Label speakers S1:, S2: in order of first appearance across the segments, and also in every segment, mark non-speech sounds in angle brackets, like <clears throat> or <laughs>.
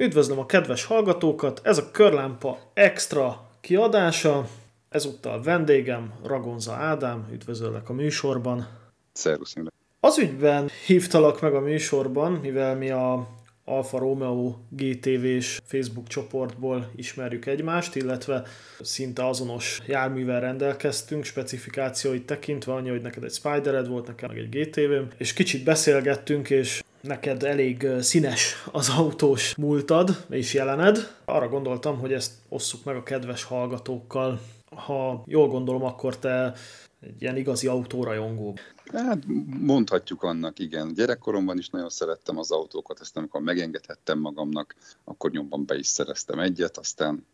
S1: Üdvözlöm a kedves hallgatókat, ez a Körlámpa extra kiadása, ezúttal vendégem Ragonza Ádám, üdvözöllek a műsorban.
S2: Szervusz,
S1: Az ügyben hívtalak meg a műsorban, mivel mi a Alfa Romeo GTV-s Facebook csoportból ismerjük egymást, illetve szinte azonos járművel rendelkeztünk, specifikációit tekintve, annyi, hogy neked egy Spidered volt, nekem meg egy GTV-m, és kicsit beszélgettünk, és neked elég színes az autós múltad és jelened. Arra gondoltam, hogy ezt osszuk meg a kedves hallgatókkal. Ha jól gondolom, akkor te egy ilyen igazi autórajongó.
S2: Hát mondhatjuk annak, igen. Gyerekkoromban is nagyon szerettem az autókat, aztán amikor megengedhettem magamnak, akkor nyomban be is szereztem egyet, aztán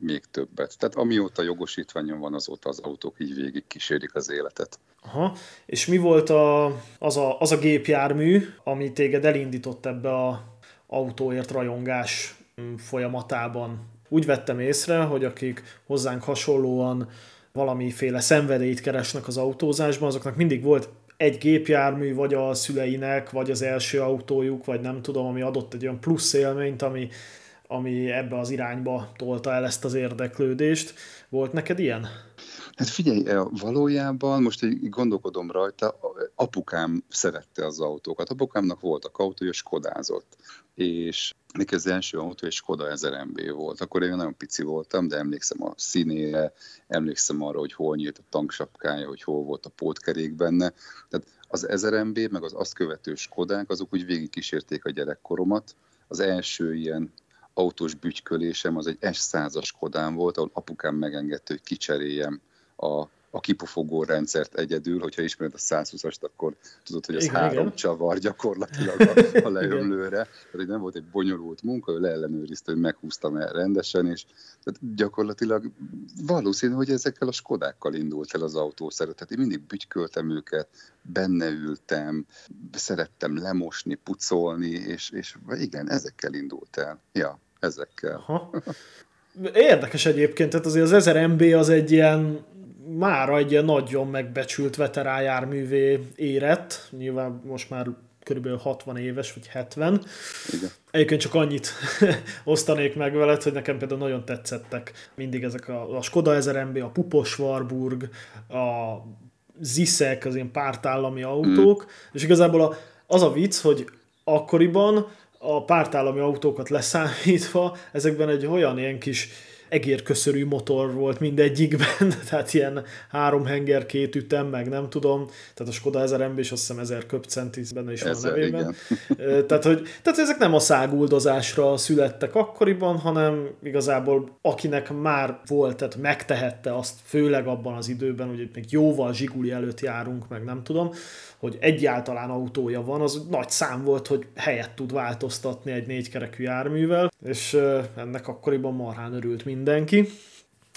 S2: még többet. Tehát amióta jogosítványom van, azóta az autók így végig kísérik az életet.
S1: Aha. És mi volt a, az, a, az a gépjármű, ami téged elindított ebbe a autóért rajongás mm, folyamatában? Úgy vettem észre, hogy akik hozzánk hasonlóan valamiféle szenvedélyt keresnek az autózásban, azoknak mindig volt egy gépjármű, vagy a szüleinek, vagy az első autójuk, vagy nem tudom, ami adott egy olyan plusz élményt, ami, ami ebbe az irányba tolta el ezt az érdeklődést. Volt neked ilyen?
S2: Hát figyelj, valójában most így gondolkodom rajta, apukám szerette az autókat. Apukámnak voltak autója, Skodázott. És neki az első autó egy Skoda 1000 MB volt. Akkor én nagyon pici voltam, de emlékszem a színére, emlékszem arra, hogy hol nyílt a tanksapkája, hogy hol volt a pótkerék benne. Tehát az 1000 MB, meg az azt követő Skodák, azok úgy végig kísérték a gyerekkoromat. Az első ilyen autós bütykölésem az egy S100-as Skodám volt, ahol apukám megengedte, hogy kicseréljem a, a kipufogó rendszert egyedül, hogyha ismered a 120-ast, akkor tudod, hogy az igen, három igen. csavar gyakorlatilag a, a <laughs> leömlőre. Tehát hogy nem volt egy bonyolult munka, ő leellenőrizte, hogy meghúztam el rendesen, és tehát gyakorlatilag valószínű, hogy ezekkel a Skodákkal indult el az autó szeretet. Én mindig bütyköltem őket, benne ültem, szerettem lemosni, pucolni, és, és igen, ezekkel indult el. Ja, ezekkel. Aha.
S1: Érdekes egyébként, tehát azért az 1000 MB az egy ilyen már egy ilyen nagyon megbecsült veterán járművé érett, nyilván most már körülbelül 60 éves, vagy 70. Igen. Egyébként csak annyit <laughs> osztanék meg veled, hogy nekem például nagyon tetszettek mindig ezek a, a Skoda 1000 MB, a Pupos Warburg, a Ziszek, az ilyen pártállami autók, mm. és igazából a, az a vicc, hogy akkoriban a pártállami autókat leszámítva, ezekben egy olyan ilyen kis egérköszörű motor volt mindegyikben, <laughs> tehát ilyen három henger, két ütem, meg nem tudom, tehát a Skoda 1000 MB és azt hiszem 1000 köpcentis benne is van a nevében. <laughs> tehát, hogy, tehát ezek nem a száguldozásra születtek akkoriban, hanem igazából akinek már volt, tehát megtehette azt, főleg abban az időben, hogy még jóval zsiguli előtt járunk, meg nem tudom, hogy egyáltalán autója van, az nagy szám volt, hogy helyet tud változtatni egy négykerekű járművel, és ennek akkoriban marhán örült mindenki.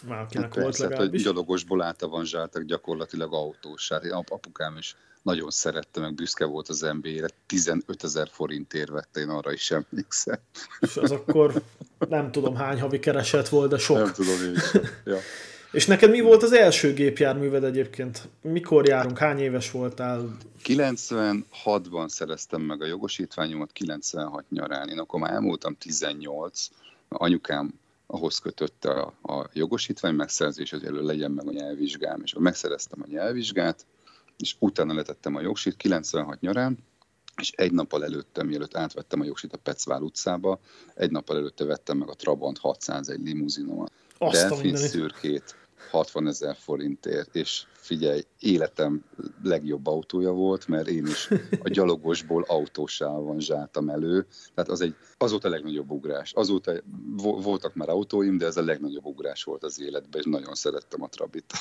S2: Már akinek hát volt persze, hogy gyalogosból átavanzsáltak gyakorlatilag autósát. Apukám is nagyon szerette, meg büszke volt az MB-re. 15 ezer forintért vette, én arra is emlékszem.
S1: És az akkor nem tudom hány havi kereset volt, de sok.
S2: Nem tudom én is. Ja.
S1: És neked mi volt az első gépjárműved egyébként? Mikor járunk? Hány éves voltál?
S2: 96-ban szereztem meg a jogosítványomat, 96 nyarán. Én akkor már elmúltam 18, anyukám ahhoz kötötte a, a jogosítvány megszerzés, elő legyen meg a nyelvvizsgám, és megszereztem a nyelvvizsgát, és utána letettem a jogsít 96 nyarán, és egy nappal előtte, mielőtt átvettem a jogsit a Pecvár utcába, egy nappal előtte vettem meg a Trabant 601 limuzinomat. Delfin szürkét, 60 ezer forintért, és figyelj, életem legjobb autója volt, mert én is a gyalogosból autósával zsáltam elő, tehát az egy, az volt a legnagyobb ugrás. Azóta voltak már autóim, de ez a legnagyobb ugrás volt az életben, és nagyon szerettem a Trabit.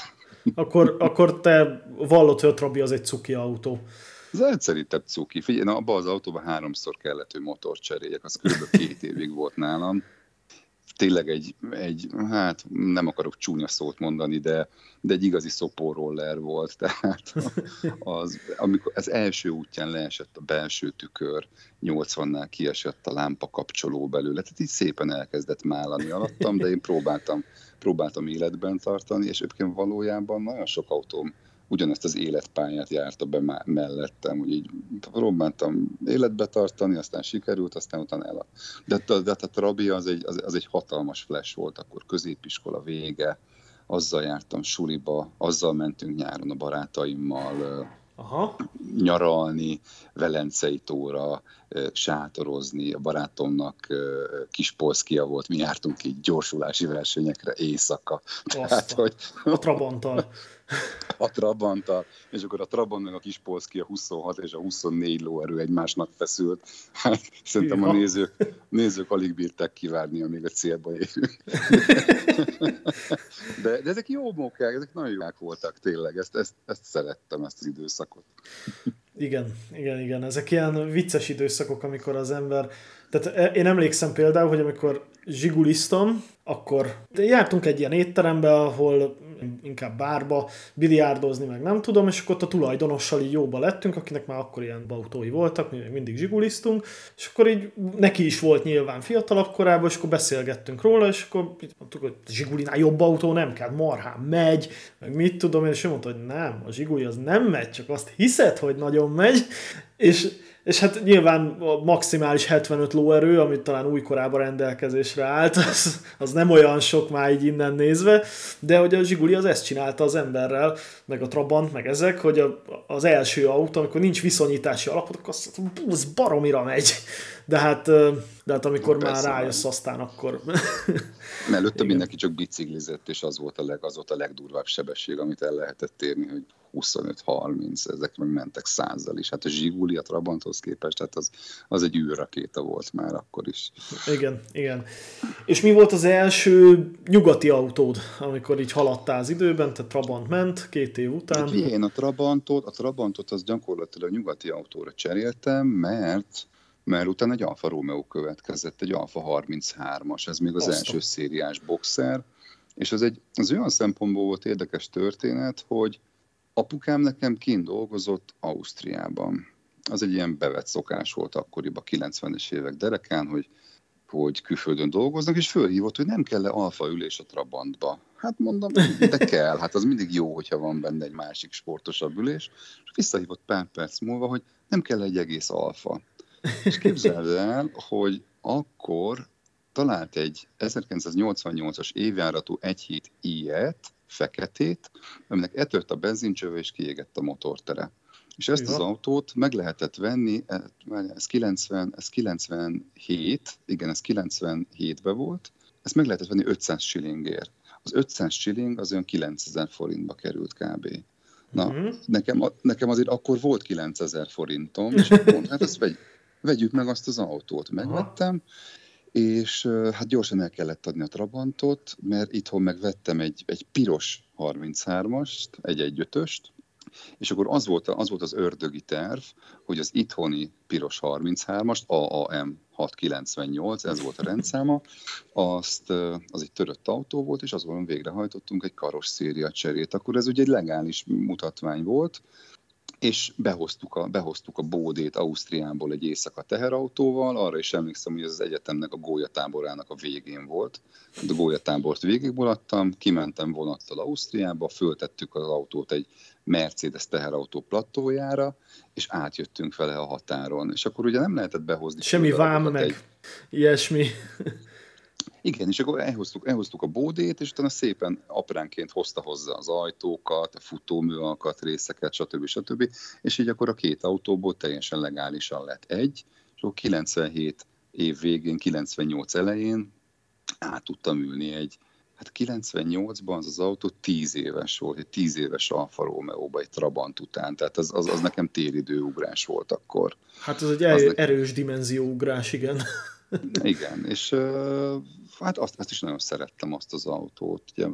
S1: Akkor, akkor te vallott, hogy a Trabi az egy cuki autó.
S2: Az egyszerűtebb cuki. Figyelj, na, abban az autóban háromszor kellett, hogy motort cseréljek, az kb. két évig volt nálam tényleg egy, egy, hát nem akarok csúnya szót mondani, de, de egy igazi szopóroller volt. Tehát az, amikor az első útján leesett a belső tükör, 80-nál kiesett a lámpa kapcsoló belőle, tehát így szépen elkezdett málani alattam, de én próbáltam, próbáltam életben tartani, és egyébként valójában nagyon sok autóm ugyanezt az életpályát járta be mellettem, úgy így próbáltam életbe tartani, aztán sikerült, aztán utána el. De, de, de a Trabi az egy, az, az egy hatalmas flash volt, akkor középiskola vége, azzal jártam suliba, azzal mentünk nyáron a barátaimmal, Aha. nyaralni, Velencei tóra, sátorozni. A barátomnak Kispolszkia volt, mi jártunk így gyorsulási versenyekre éjszaka.
S1: Tehát, hogy... A Trabanttal. <laughs>
S2: A Trabanttal, és akkor a Trabant meg a Kispolszki a 26 és a 24 lóerő egymásnak feszült. <laughs> Hát szerintem a nézők, nézők alig bírták kivárni, amíg a célba érünk. <laughs> De, de ezek jó mókák, ezek nagyon jók voltak tényleg, ezt, ezt, ezt szerettem, ezt az időszakot.
S1: Igen, igen, igen. Ezek ilyen vicces időszakok, amikor az ember... Tehát e, én emlékszem például, hogy amikor zsiguliztam, akkor jártunk egy ilyen étterembe, ahol inkább bárba, biliárdozni, meg nem tudom, és akkor ott a tulajdonossal így jóba lettünk, akinek már akkor ilyen autói voltak, mi még mindig zsiguliztunk, és akkor így neki is volt nyilván fiatalabb korában, és akkor beszélgettünk róla, és akkor mondtuk, hogy zsigulinál jobb autó nem kell, marhán megy, meg mit tudom én, és ő mondta, hogy nem, a zsiguli az nem megy, csak azt hiszed, hogy nagyon megy, és és hát nyilván a maximális 75 lóerő, amit talán újkorában rendelkezésre állt, <laughs> az, az nem olyan sok már így innen nézve, de hogy a Zsiguli az ezt csinálta az emberrel, meg a Trabant, meg ezek, hogy a, az első autó, amikor nincs viszonyítási alapot, akkor azt mondta, az baromira megy. De hát, de hát amikor Persze, már rájössz, aztán akkor... <laughs>
S2: Előtte mindenki csak biciklizett, és az volt a, leg, az volt a legdurvább sebesség, amit el lehetett érni, hogy 25-30, ezek meg mentek százzal is. Hát a Zsiguli a Trabanthoz képest, hát az, az egy űrrakéta volt már akkor is.
S1: Igen, igen. És mi volt az első nyugati autód, amikor így haladtál az időben, tehát Trabant ment két év után? Hát,
S2: én a Trabantot, a Trabantot az gyakorlatilag nyugati autóra cseréltem, mert mert utána egy Alfa Romeo következett, egy Alfa 33-as, ez még az Aztán. első szériás boxer, és az egy az olyan szempontból volt érdekes történet, hogy apukám nekem kint dolgozott Ausztriában. Az egy ilyen bevett szokás volt akkoriban, 90-es évek derekán, hogy, hogy külföldön dolgoznak, és fölhívott, hogy nem kell-e alfa ülés a Trabantba. Hát mondom, de kell, hát az mindig jó, hogyha van benne egy másik sportosabb ülés. És visszahívott pár perc múlva, hogy nem kell egy egész alfa. És képzeld el, hogy akkor talált egy 1988-as évjáratú 1.7 i-et, feketét, aminek etört a benzincsöve és kiégett a motortere. És ezt ja. az autót meg lehetett venni, ez 90, ez 97, igen, ez 97-ben volt, ezt meg lehetett venni 500 shillingért. Az 500 shilling az olyan 9000 forintba került kb. Na, uh-huh. nekem, nekem azért akkor volt 9000 forintom, és <laughs> mondtam, hát ezt vegy, vegyük meg azt az autót. Megvettem, Aha és hát gyorsan el kellett adni a Trabantot, mert itthon megvettem egy, egy piros 33-ast, egy 1 öst és akkor az volt, az volt az ördögi terv, hogy az itthoni piros 33-ast, AAM 698, ez volt a rendszáma, azt, az egy törött autó volt, és azon végrehajtottunk egy karos széria cserét. Akkor ez ugye egy legális mutatvány volt, és behoztuk a, behoztuk a bódét Ausztriából egy éjszaka teherautóval, arra is emlékszem, hogy ez az egyetemnek a gólyatáborának a végén volt. A gólyatábort végig adtam, kimentem vonattal Ausztriába, föltettük az autót egy Mercedes teherautó plattójára, és átjöttünk vele a határon. És akkor ugye nem lehetett behozni.
S1: Semmi vám meg, egy... ilyesmi.
S2: Igen, és akkor elhoztuk, elhoztuk a bódét, és utána szépen apránként hozta hozzá az ajtókat, a futóműalkat, részeket, stb. stb. És így akkor a két autóból teljesen legálisan lett egy, és akkor 97 év végén, 98 elején át tudtam ülni egy, hát 98-ban az az autó 10 éves volt, egy 10 éves Alfa romeo egy Trabant után, tehát az, az, az nekem téridőugrás volt akkor.
S1: Hát ez egy az erős dimenzióugrás, igen.
S2: Igen, és hát azt, azt is nagyon szerettem azt az autót. Ugye,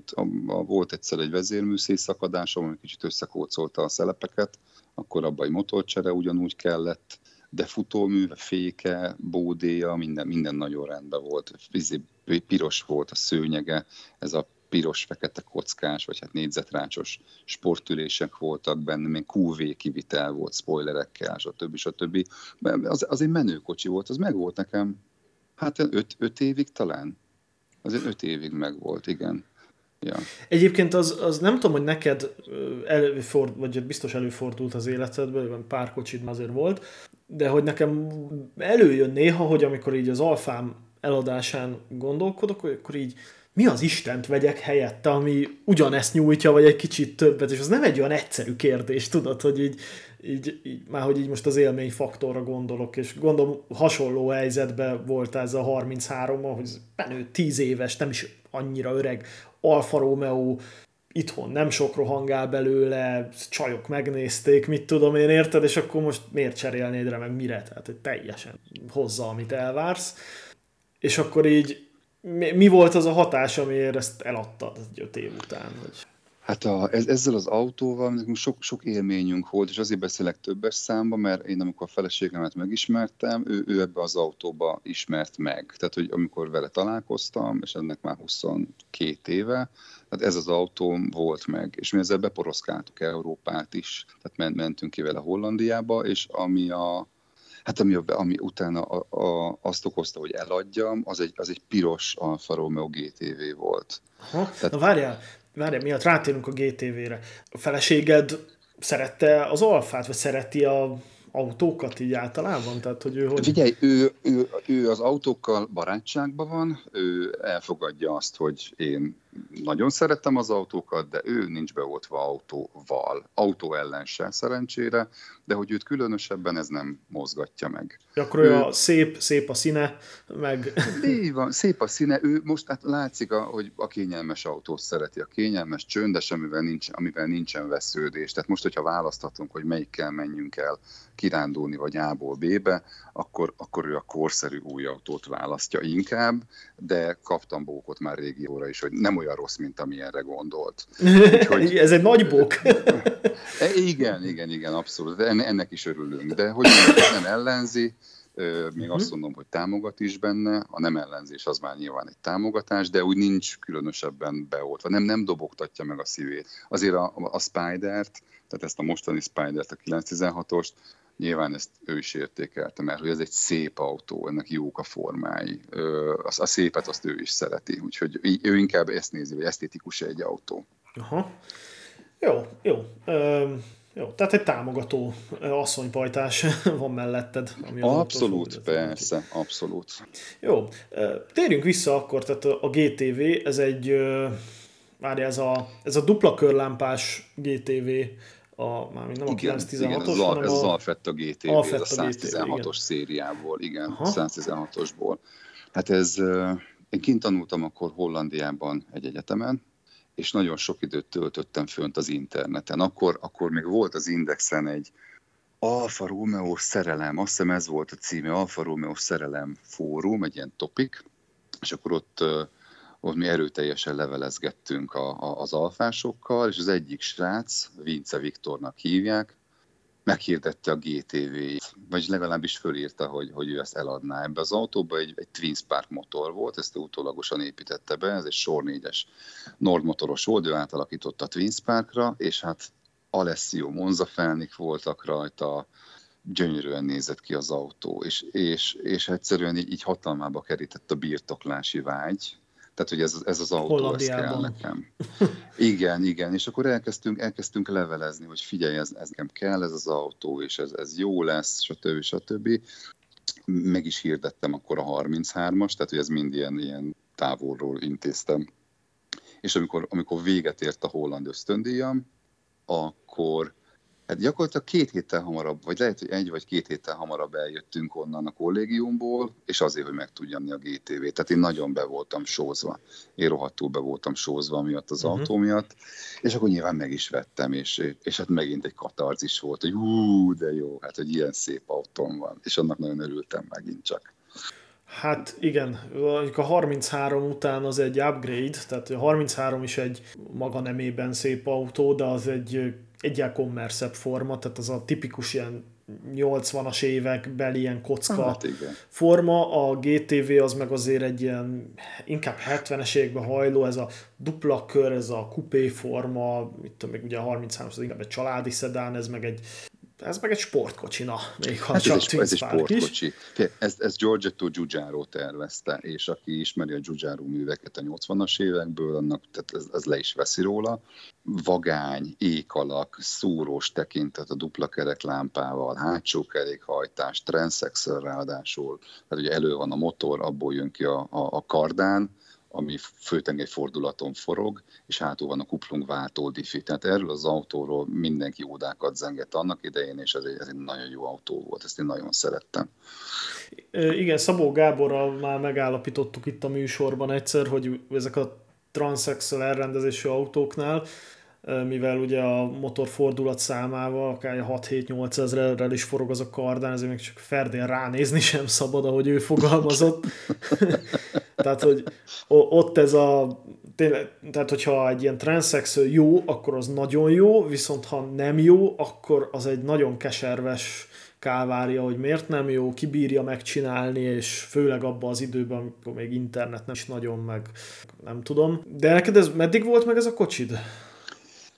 S2: volt egyszer egy vezérműszész szakadásom, ami kicsit összekócolta a szelepeket, akkor abban egy motorcsere ugyanúgy kellett, de futómű, féke, bódéja, minden, minden nagyon rendben volt. Piros volt a szőnyege, ez a piros-fekete kockás, vagy hát négyzetrácsos sportülések voltak benne, még QV kivitel volt, spoilerekkel, stb. stb. Az, az egy menőkocsi volt, az meg volt nekem Hát öt, öt évig talán. Azért öt évig megvolt, igen. Ja.
S1: Egyébként az, az nem tudom, hogy neked előford, vagy biztos előfordult az életedben, pár kocsid azért volt, de hogy nekem előjön néha, hogy amikor így az alfám eladásán gondolkodok, akkor így mi az Istent vegyek helyette, ami ugyanezt nyújtja, vagy egy kicsit többet, és az nem egy olyan egyszerű kérdés, tudod, hogy így, így, így már hogy így most az élmény faktorra gondolok, és gondolom hasonló helyzetben volt ez a 33 hogy benő 10 éves, nem is annyira öreg Alfa Romeo, itthon nem sok rohangál belőle, csajok megnézték, mit tudom én, érted, és akkor most miért cserélnéd rá, meg mire? Tehát, hogy teljesen hozza, amit elvársz. És akkor így mi, mi volt az a hatás, amiért ezt eladtad öt év után? Hogy...
S2: Hát a, ez, ezzel az autóval nekünk sok, sok élményünk volt, és azért beszélek többes számba, mert én amikor a feleségemet megismertem, ő, ő ebbe az autóba ismert meg. Tehát, hogy amikor vele találkoztam, és ennek már 22 éve, tehát ez az autó volt meg, és mi ezzel beporoszkáltuk Európát is, tehát mentünk ki vele Hollandiába, és ami a, Hát ami, ami utána a, a, azt okozta, hogy eladjam, az egy, az egy piros Alfa Romeo GTV volt.
S1: Aha. Tehát... Na várjál, várjál, miatt rátérünk a GTV-re. A feleséged szerette az Alfát, vagy szereti a autókat így általában? Tehát, hogy ő hogy...
S2: Figyelj, ő, ő, ő az autókkal barátságban van, ő elfogadja azt, hogy én nagyon szerettem az autókat, de ő nincs beoltva autóval. Autó ellen se szerencsére, de hogy őt különösebben ez nem mozgatja meg.
S1: Ja, akkor ő, a szép, szép a színe, meg...
S2: Így van, szép a színe. Ő most hát látszik, a, hogy a kényelmes autót szereti, a kényelmes, csöndes, amivel, nincs, amivel nincsen vesződés. Tehát most, hogyha választhatunk, hogy melyikkel menjünk el kirándulni, vagy A-ból B-be, akkor, akkor ő a korszerű új autót választja inkább, de kaptam bókot már régióra is, hogy nem olyan rossz, mint amilyenre gondolt. <laughs>
S1: Úgyhogy, Ez egy nagy bók. <laughs>
S2: E, igen, igen, igen, abszolút. Ennek is örülünk. De hogy nem ellenzi, még azt mhm. mondom, hogy támogat is benne, a nem ellenzés az már nyilván egy támogatás, de úgy nincs különösebben beoltva, nem, nem dobogtatja meg a szívét. Azért a, a Spider-t, tehát ezt a mostani Spider-t, a 916-ost, nyilván ezt ő is értékelte, mert hogy ez egy szép autó, ennek jók a formái. A, a szépet azt ő is szereti, úgyhogy ő inkább ezt nézi, hogy esztétikus egy autó.
S1: Aha. Jó, jó. Ö, jó, tehát egy támogató asszonypajtás <laughs> van melletted.
S2: Ami abszolút, persze, úgy. abszolút.
S1: Jó, térjünk vissza akkor, tehát a GTV, ez egy, várj, ez a, ez a dupla körlámpás GTV a, már nem a 916-os,
S2: hanem ez az Alfetta GTV, Alfetta ez a 116-os szériából, igen, Aha. 116-osból. Hát ez, én kint tanultam akkor Hollandiában egy egyetemen, és nagyon sok időt töltöttem fönt az interneten. Akkor, akkor még volt az Indexen egy Alfa Romeo szerelem, azt hiszem ez volt a címe, Alfa Romeo szerelem fórum, egy ilyen topik, és akkor ott ott mi erőteljesen levelezgettünk a, a, az alfásokkal, és az egyik srác, Vince Viktornak hívják, meghirdette a GTV-t, vagy legalábbis fölírta, hogy, hogy ő ezt eladná. Ebbe az autóba egy, egy Twin Spark motor volt, ezt utólagosan építette be, ez egy sor 4-es Nord motoros volt, ő átalakította a Twin Sparkra, és hát Alessio Monza felnik voltak rajta, gyönyörűen nézett ki az autó, és, és, és egyszerűen így, így hatalmába kerített a birtoklási vágy, tehát, hogy ez, ez az autó, ez kell nekem. Igen, igen, és akkor elkezdtünk, elkezdtünk levelezni, hogy figyelj, ez, ez nekem kell, ez az autó, és ez, ez jó lesz, stb. stb. Meg is hirdettem akkor a 33-as, tehát, hogy ez mind ilyen, ilyen távolról intéztem. És amikor, amikor véget ért a holland ösztöndíjam, akkor Hát gyakorlatilag két héttel hamarabb, vagy lehet, hogy egy vagy két héttel hamarabb eljöttünk onnan a kollégiumból, és azért, hogy meg tudjam a GTV. Tehát én nagyon be voltam sózva. Én rohadtul be voltam sózva miatt az uh-huh. autó miatt, és akkor nyilván meg is vettem, és, és hát megint egy katarzis volt, hogy hú, de jó, hát hogy ilyen szép autóm van, és annak nagyon örültem megint csak.
S1: Hát igen, a 33 után az egy upgrade, tehát a 33 is egy maga nemében szép autó, de az egy egyel kommerszebb forma, tehát az a tipikus ilyen 80-as évekbeli ilyen kocka hát igen. forma, a GTV az meg azért egy ilyen inkább 70-es években hajló, ez a dupla kör, ez a kupé forma, mit tudom, még ugye a 33 az inkább egy családi szedán, ez meg egy Ez meg egy sportkocsi, na, még ha
S2: Hát
S1: csak
S2: ez egy, ez egy
S1: is.
S2: sportkocsi. Fé, Ezt, ezt Giorgetto Giugiaro tervezte, és aki ismeri a Giugiaro műveket a 80-as évekből, annak tehát ez, ez le is veszi róla. Vagány, ékalak, szúrós tekintet a dupla kereklámpával, hátsó kerékhajtás, transzexel ráadásul, tehát ugye elő van a motor, abból jön ki a, a, a kardán, ami főtengely fordulaton forog, és hátul van a kuplung váltó diffi. Tehát erről az autóról mindenki ódákat zengett annak idején, és ez egy, ez egy nagyon jó autó volt, ezt én nagyon szerettem.
S1: Igen, Szabó Gáborral már megállapítottuk itt a műsorban egyszer, hogy ezek a transzexual elrendezésű autóknál, mivel ugye a motor fordulat számával akár 6-7-8 ezerrel is forog az a kardán, ezért még csak Ferdén ránézni sem szabad, ahogy ő fogalmazott. <laughs> tehát, hogy ott ez a tényleg, tehát hogyha egy ilyen transzexual jó, akkor az nagyon jó, viszont ha nem jó, akkor az egy nagyon keserves kálvária, hogy miért nem jó, kibírja megcsinálni, és főleg abban az időben, amikor még internet nem is nagyon meg, nem tudom. De neked ez meddig volt meg ez a kocsid?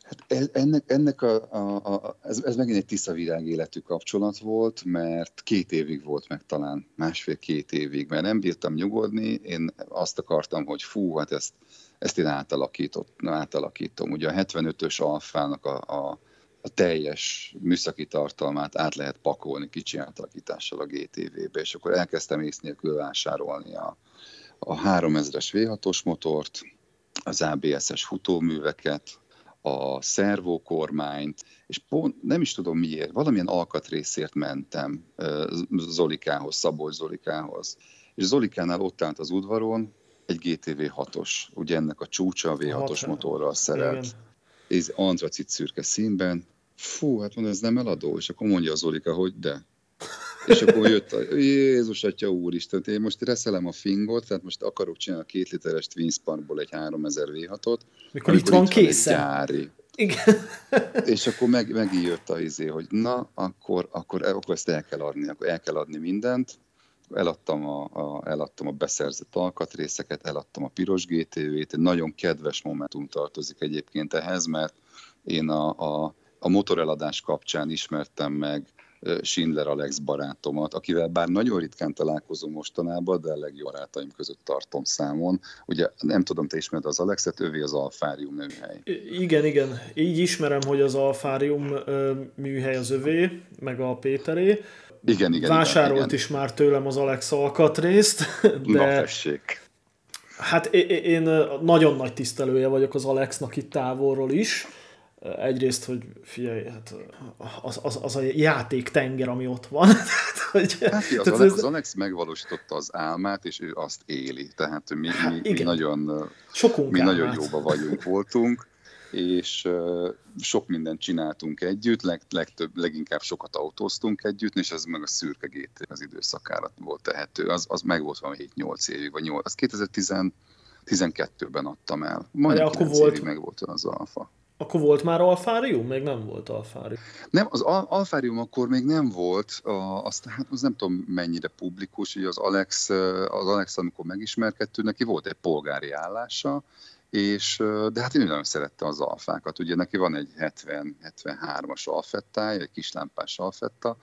S2: Hát ennek, ennek a, a, a, ez, ez megint egy tiszta virág életű kapcsolat volt, mert két évig volt meg talán, másfél-két évig, mert nem bírtam nyugodni, én azt akartam, hogy fú, hát ezt, ezt én átalakított, átalakítom. Ugye a 75-ös alfának a, a, a teljes műszaki tartalmát át lehet pakolni kicsi átalakítással a GTV-be, és akkor elkezdtem ész nélkül vásárolni a, a 3000-es V6-os motort, az ABS-es futóműveket, a szervókormányt, és pont nem is tudom miért, valamilyen alkatrészért mentem Zolikához, Szabolcs Zolikához. És Zolikánál ott állt az udvaron egy GTV 6-os, ugye ennek a csúcsa a V6-os
S1: Hat-
S2: motorral szerelt.
S1: Igen.
S2: Ez antracit szürke színben. Fú, hát mondom, ez nem eladó. És akkor mondja az Zolika, hogy de. És akkor jött a Jézus Atya Úristen, én most reszelem a fingot, tehát most akarok csinálni a két literes Twin Sparkból egy 3000 V6-ot.
S1: Mikor itt van készen.
S2: gyári.
S1: Igen.
S2: És akkor meg, megijött a izé, hogy na, akkor, akkor, akkor ezt el kell adni, akkor el kell adni mindent. Eladtam a, a, eladtam a beszerzett alkatrészeket, eladtam a piros GTV-t, egy nagyon kedves momentum tartozik egyébként ehhez, mert én a, a, a motoreladás kapcsán ismertem meg Schindler Alex barátomat, akivel bár nagyon ritkán találkozom mostanában, de a legjobb barátaim között tartom számon. Ugye nem tudom, te ismered az Alexet, ővé az Alfárium műhely.
S1: Igen, igen. Így ismerem, hogy az Alfárium műhely az övé, meg a Péteré.
S2: Igen, igen.
S1: Vásárolt
S2: igen, igen.
S1: is már tőlem az Alex alkatrészt,
S2: Na,
S1: de
S2: tessék.
S1: hát én, én nagyon nagy tisztelője vagyok az Alexnak itt távolról is. Egyrészt, hogy figyelj, hát az, az, az a játék tenger, ami ott van. <laughs> Tehát, hogy,
S2: Hát, az,
S1: tehát
S2: Alex,
S1: ez-
S2: az Alex megvalósította az álmát, és ő azt éli. Tehát mi, mi, mi,
S1: igen.
S2: nagyon,
S1: Sokunk
S2: mi nagyon jóba vagyunk, voltunk, és sok mindent csináltunk együtt, leg, legtöbb, leginkább sokat autóztunk együtt, és ez meg a szürke GT az időszakára volt tehető. Az, az meg volt valami 7-8 évig, vagy 8. Az 2012-ben adtam el. Majdnem
S1: akkor
S2: 9
S1: volt-
S2: meg volt az alfa.
S1: Akkor volt már Alfárium? Még nem volt Alfárium.
S2: Nem, az Al- Alfárium akkor még nem volt, a, azt, hát az nem tudom mennyire publikus, hogy az Alex, az Alex, amikor megismerkedtünk, neki volt egy polgári állása, és, de hát én nagyon szerette az alfákat. Ugye neki van egy 70-73-as alfettája, egy kislámpás alfetta,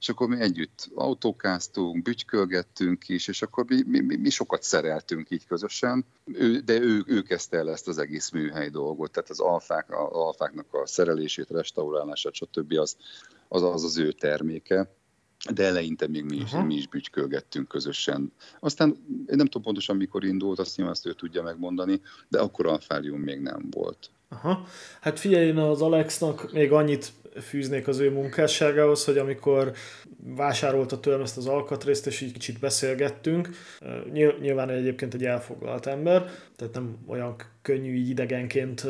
S2: és akkor mi együtt autókáztunk, bütykölgettünk is, és akkor mi, mi, mi, mi sokat szereltünk így közösen, ő, de ő, ő kezdte el ezt az egész műhely dolgot, tehát az alfák, az alfáknak a szerelését, restaurálását, stb. az az, az, az ő terméke. De eleinte még mi is,
S1: Aha.
S2: mi is bütykölgettünk közösen. Aztán én nem tudom pontosan mikor indult, azt nyilván azt ő tudja megmondani, de akkor alfárium még nem volt.
S1: Aha. Hát figyelj, én az Alexnak még annyit fűznék az ő munkásságához, hogy amikor vásárolta tőlem ezt az alkatrészt, és így kicsit beszélgettünk, nyil- nyilván egyébként egy elfoglalt ember, tehát nem olyan könnyű így idegenként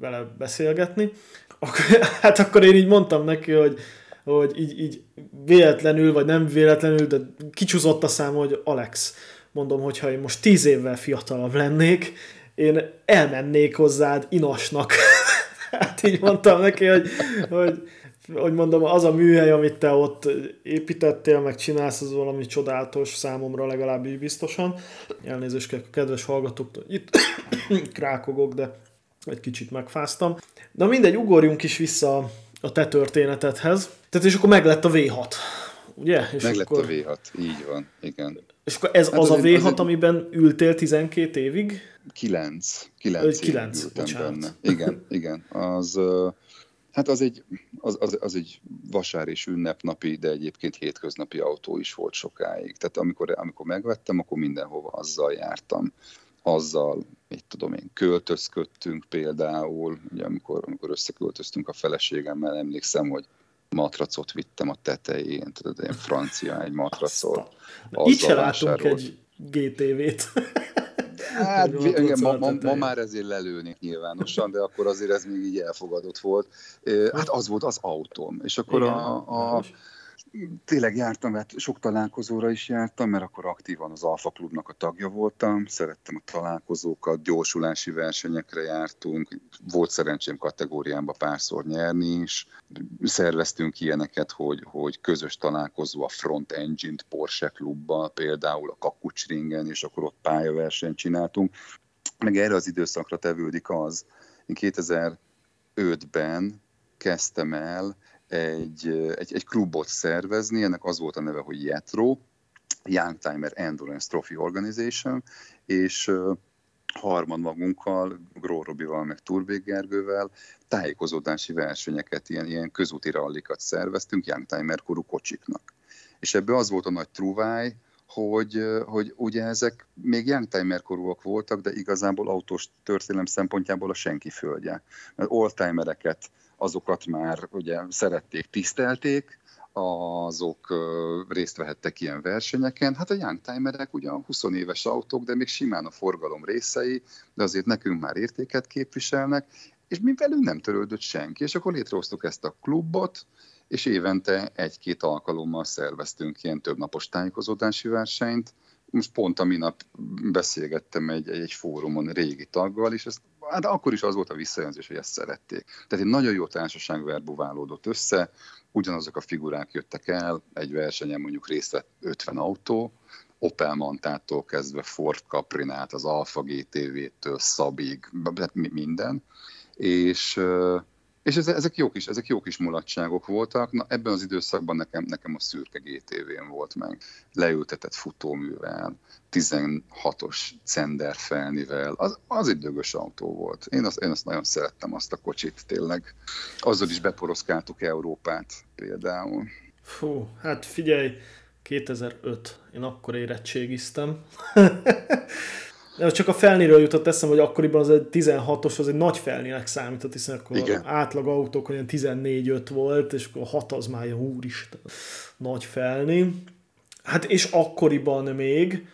S1: vele beszélgetni, akkor, <laughs> hát akkor én így mondtam neki, hogy hogy így, így véletlenül, vagy nem véletlenül, de kicsúszott a szám, hogy Alex, mondom, hogyha én most tíz évvel fiatalabb lennék, én elmennék hozzád inasnak. <laughs> hát így mondtam neki, hogy, hogy, hogy mondom, az a műhely, amit te ott építettél, meg csinálsz, az valami csodálatos számomra legalábbis biztosan. Elnézést kérek a kedves hallgatóktól, itt <coughs> krákogok, de egy kicsit megfáztam. Na mindegy, ugorjunk is vissza a te történetedhez. Tehát és akkor meg lett a V6, ugye? És
S2: meg
S1: akkor...
S2: a V6, így van, igen.
S1: És akkor ez hát az, az a V6, egy... amiben ültél 12 évig?
S2: 9. 9,
S1: 9
S2: ültem bocsánat. benne. Igen, <laughs> igen. Az, hát az egy, az, az, az egy vasár és ünnepnapi, de egyébként hétköznapi autó is volt sokáig. Tehát amikor, amikor megvettem, akkor mindenhova azzal jártam azzal, mit tudom én, költözködtünk például, ugye amikor, amikor összeköltöztünk a feleségemmel, emlékszem, hogy matracot vittem a tetején, tudod, ilyen francia egy matracot.
S1: Így se látunk egy GTV-t. <laughs>
S2: Hát, igen, ma, ma, ma már ezért lelőnék nyilvánosan, de akkor azért ez még így elfogadott volt. Hát az volt az autóm. És akkor igen, a, a, tényleg jártam, mert sok találkozóra is jártam, mert akkor aktívan az Alfa Klubnak a tagja voltam, szerettem a találkozókat, gyorsulási versenyekre jártunk, volt szerencsém kategóriámba párszor nyerni is, szerveztünk ilyeneket, hogy, hogy közös találkozó a Front Engine Porsche klubbal, például a Kakucsringen, és akkor ott pályaversenyt csináltunk. Meg erre az időszakra tevődik az, én 2005-ben kezdtem el egy, egy, egy klubot szervezni, ennek az volt a neve, hogy Jetro, Youngtimer Endurance Trophy Organization, és harmad magunkkal, Gró Robival, meg Turbék Gergővel tájékozódási versenyeket, ilyen, ilyen közúti rallikat szerveztünk Youngtimer korú kocsiknak. És ebbe az volt a nagy trúváj, hogy, hogy ugye ezek még youngtimer korúak voltak, de igazából autós történelem szempontjából a senki földje. Mert oldtimereket azokat már ugye szerették, tisztelték, azok részt vehettek ilyen versenyeken. Hát a youngtimerek ugyan 20 éves autók, de még simán a forgalom részei, de azért nekünk már értéket képviselnek, és mi velünk nem törődött senki, és akkor létrehoztuk ezt a klubot, és évente egy-két alkalommal szerveztünk ilyen többnapos tájékozódási versenyt. Most pont a minap beszélgettem egy, egy fórumon régi taggal, és ezt hát akkor is az volt a visszajelzés, hogy ezt szerették. Tehát egy nagyon jó társaság verbuválódott össze, ugyanazok a figurák jöttek el, egy versenyen mondjuk részt vett 50 autó, Opel Mantától kezdve Ford Caprinát, az Alfa GTV-től Szabig, hát minden, és és ezek jó kis, ezek jó kis mulatságok voltak. Na, ebben az időszakban nekem, nekem a szürke GTV-n volt meg. Leültetett futóművel, 16-os Cender felnivel. Az, az egy dögös autó volt. Én azt, én azt nagyon szerettem, azt a kocsit tényleg. Azzal is beporoszkáltuk Európát például.
S1: Fú, hát figyelj, 2005, én akkor érettségiztem. <laughs> Csak a felnéről jutott eszem, hogy akkoriban az egy 16-os, az egy nagy felnének számított, hiszen akkor Igen. átlag autók olyan 14-5 volt, és akkor a 6 az már ilyen úristen, nagy felni. Hát és akkoriban még,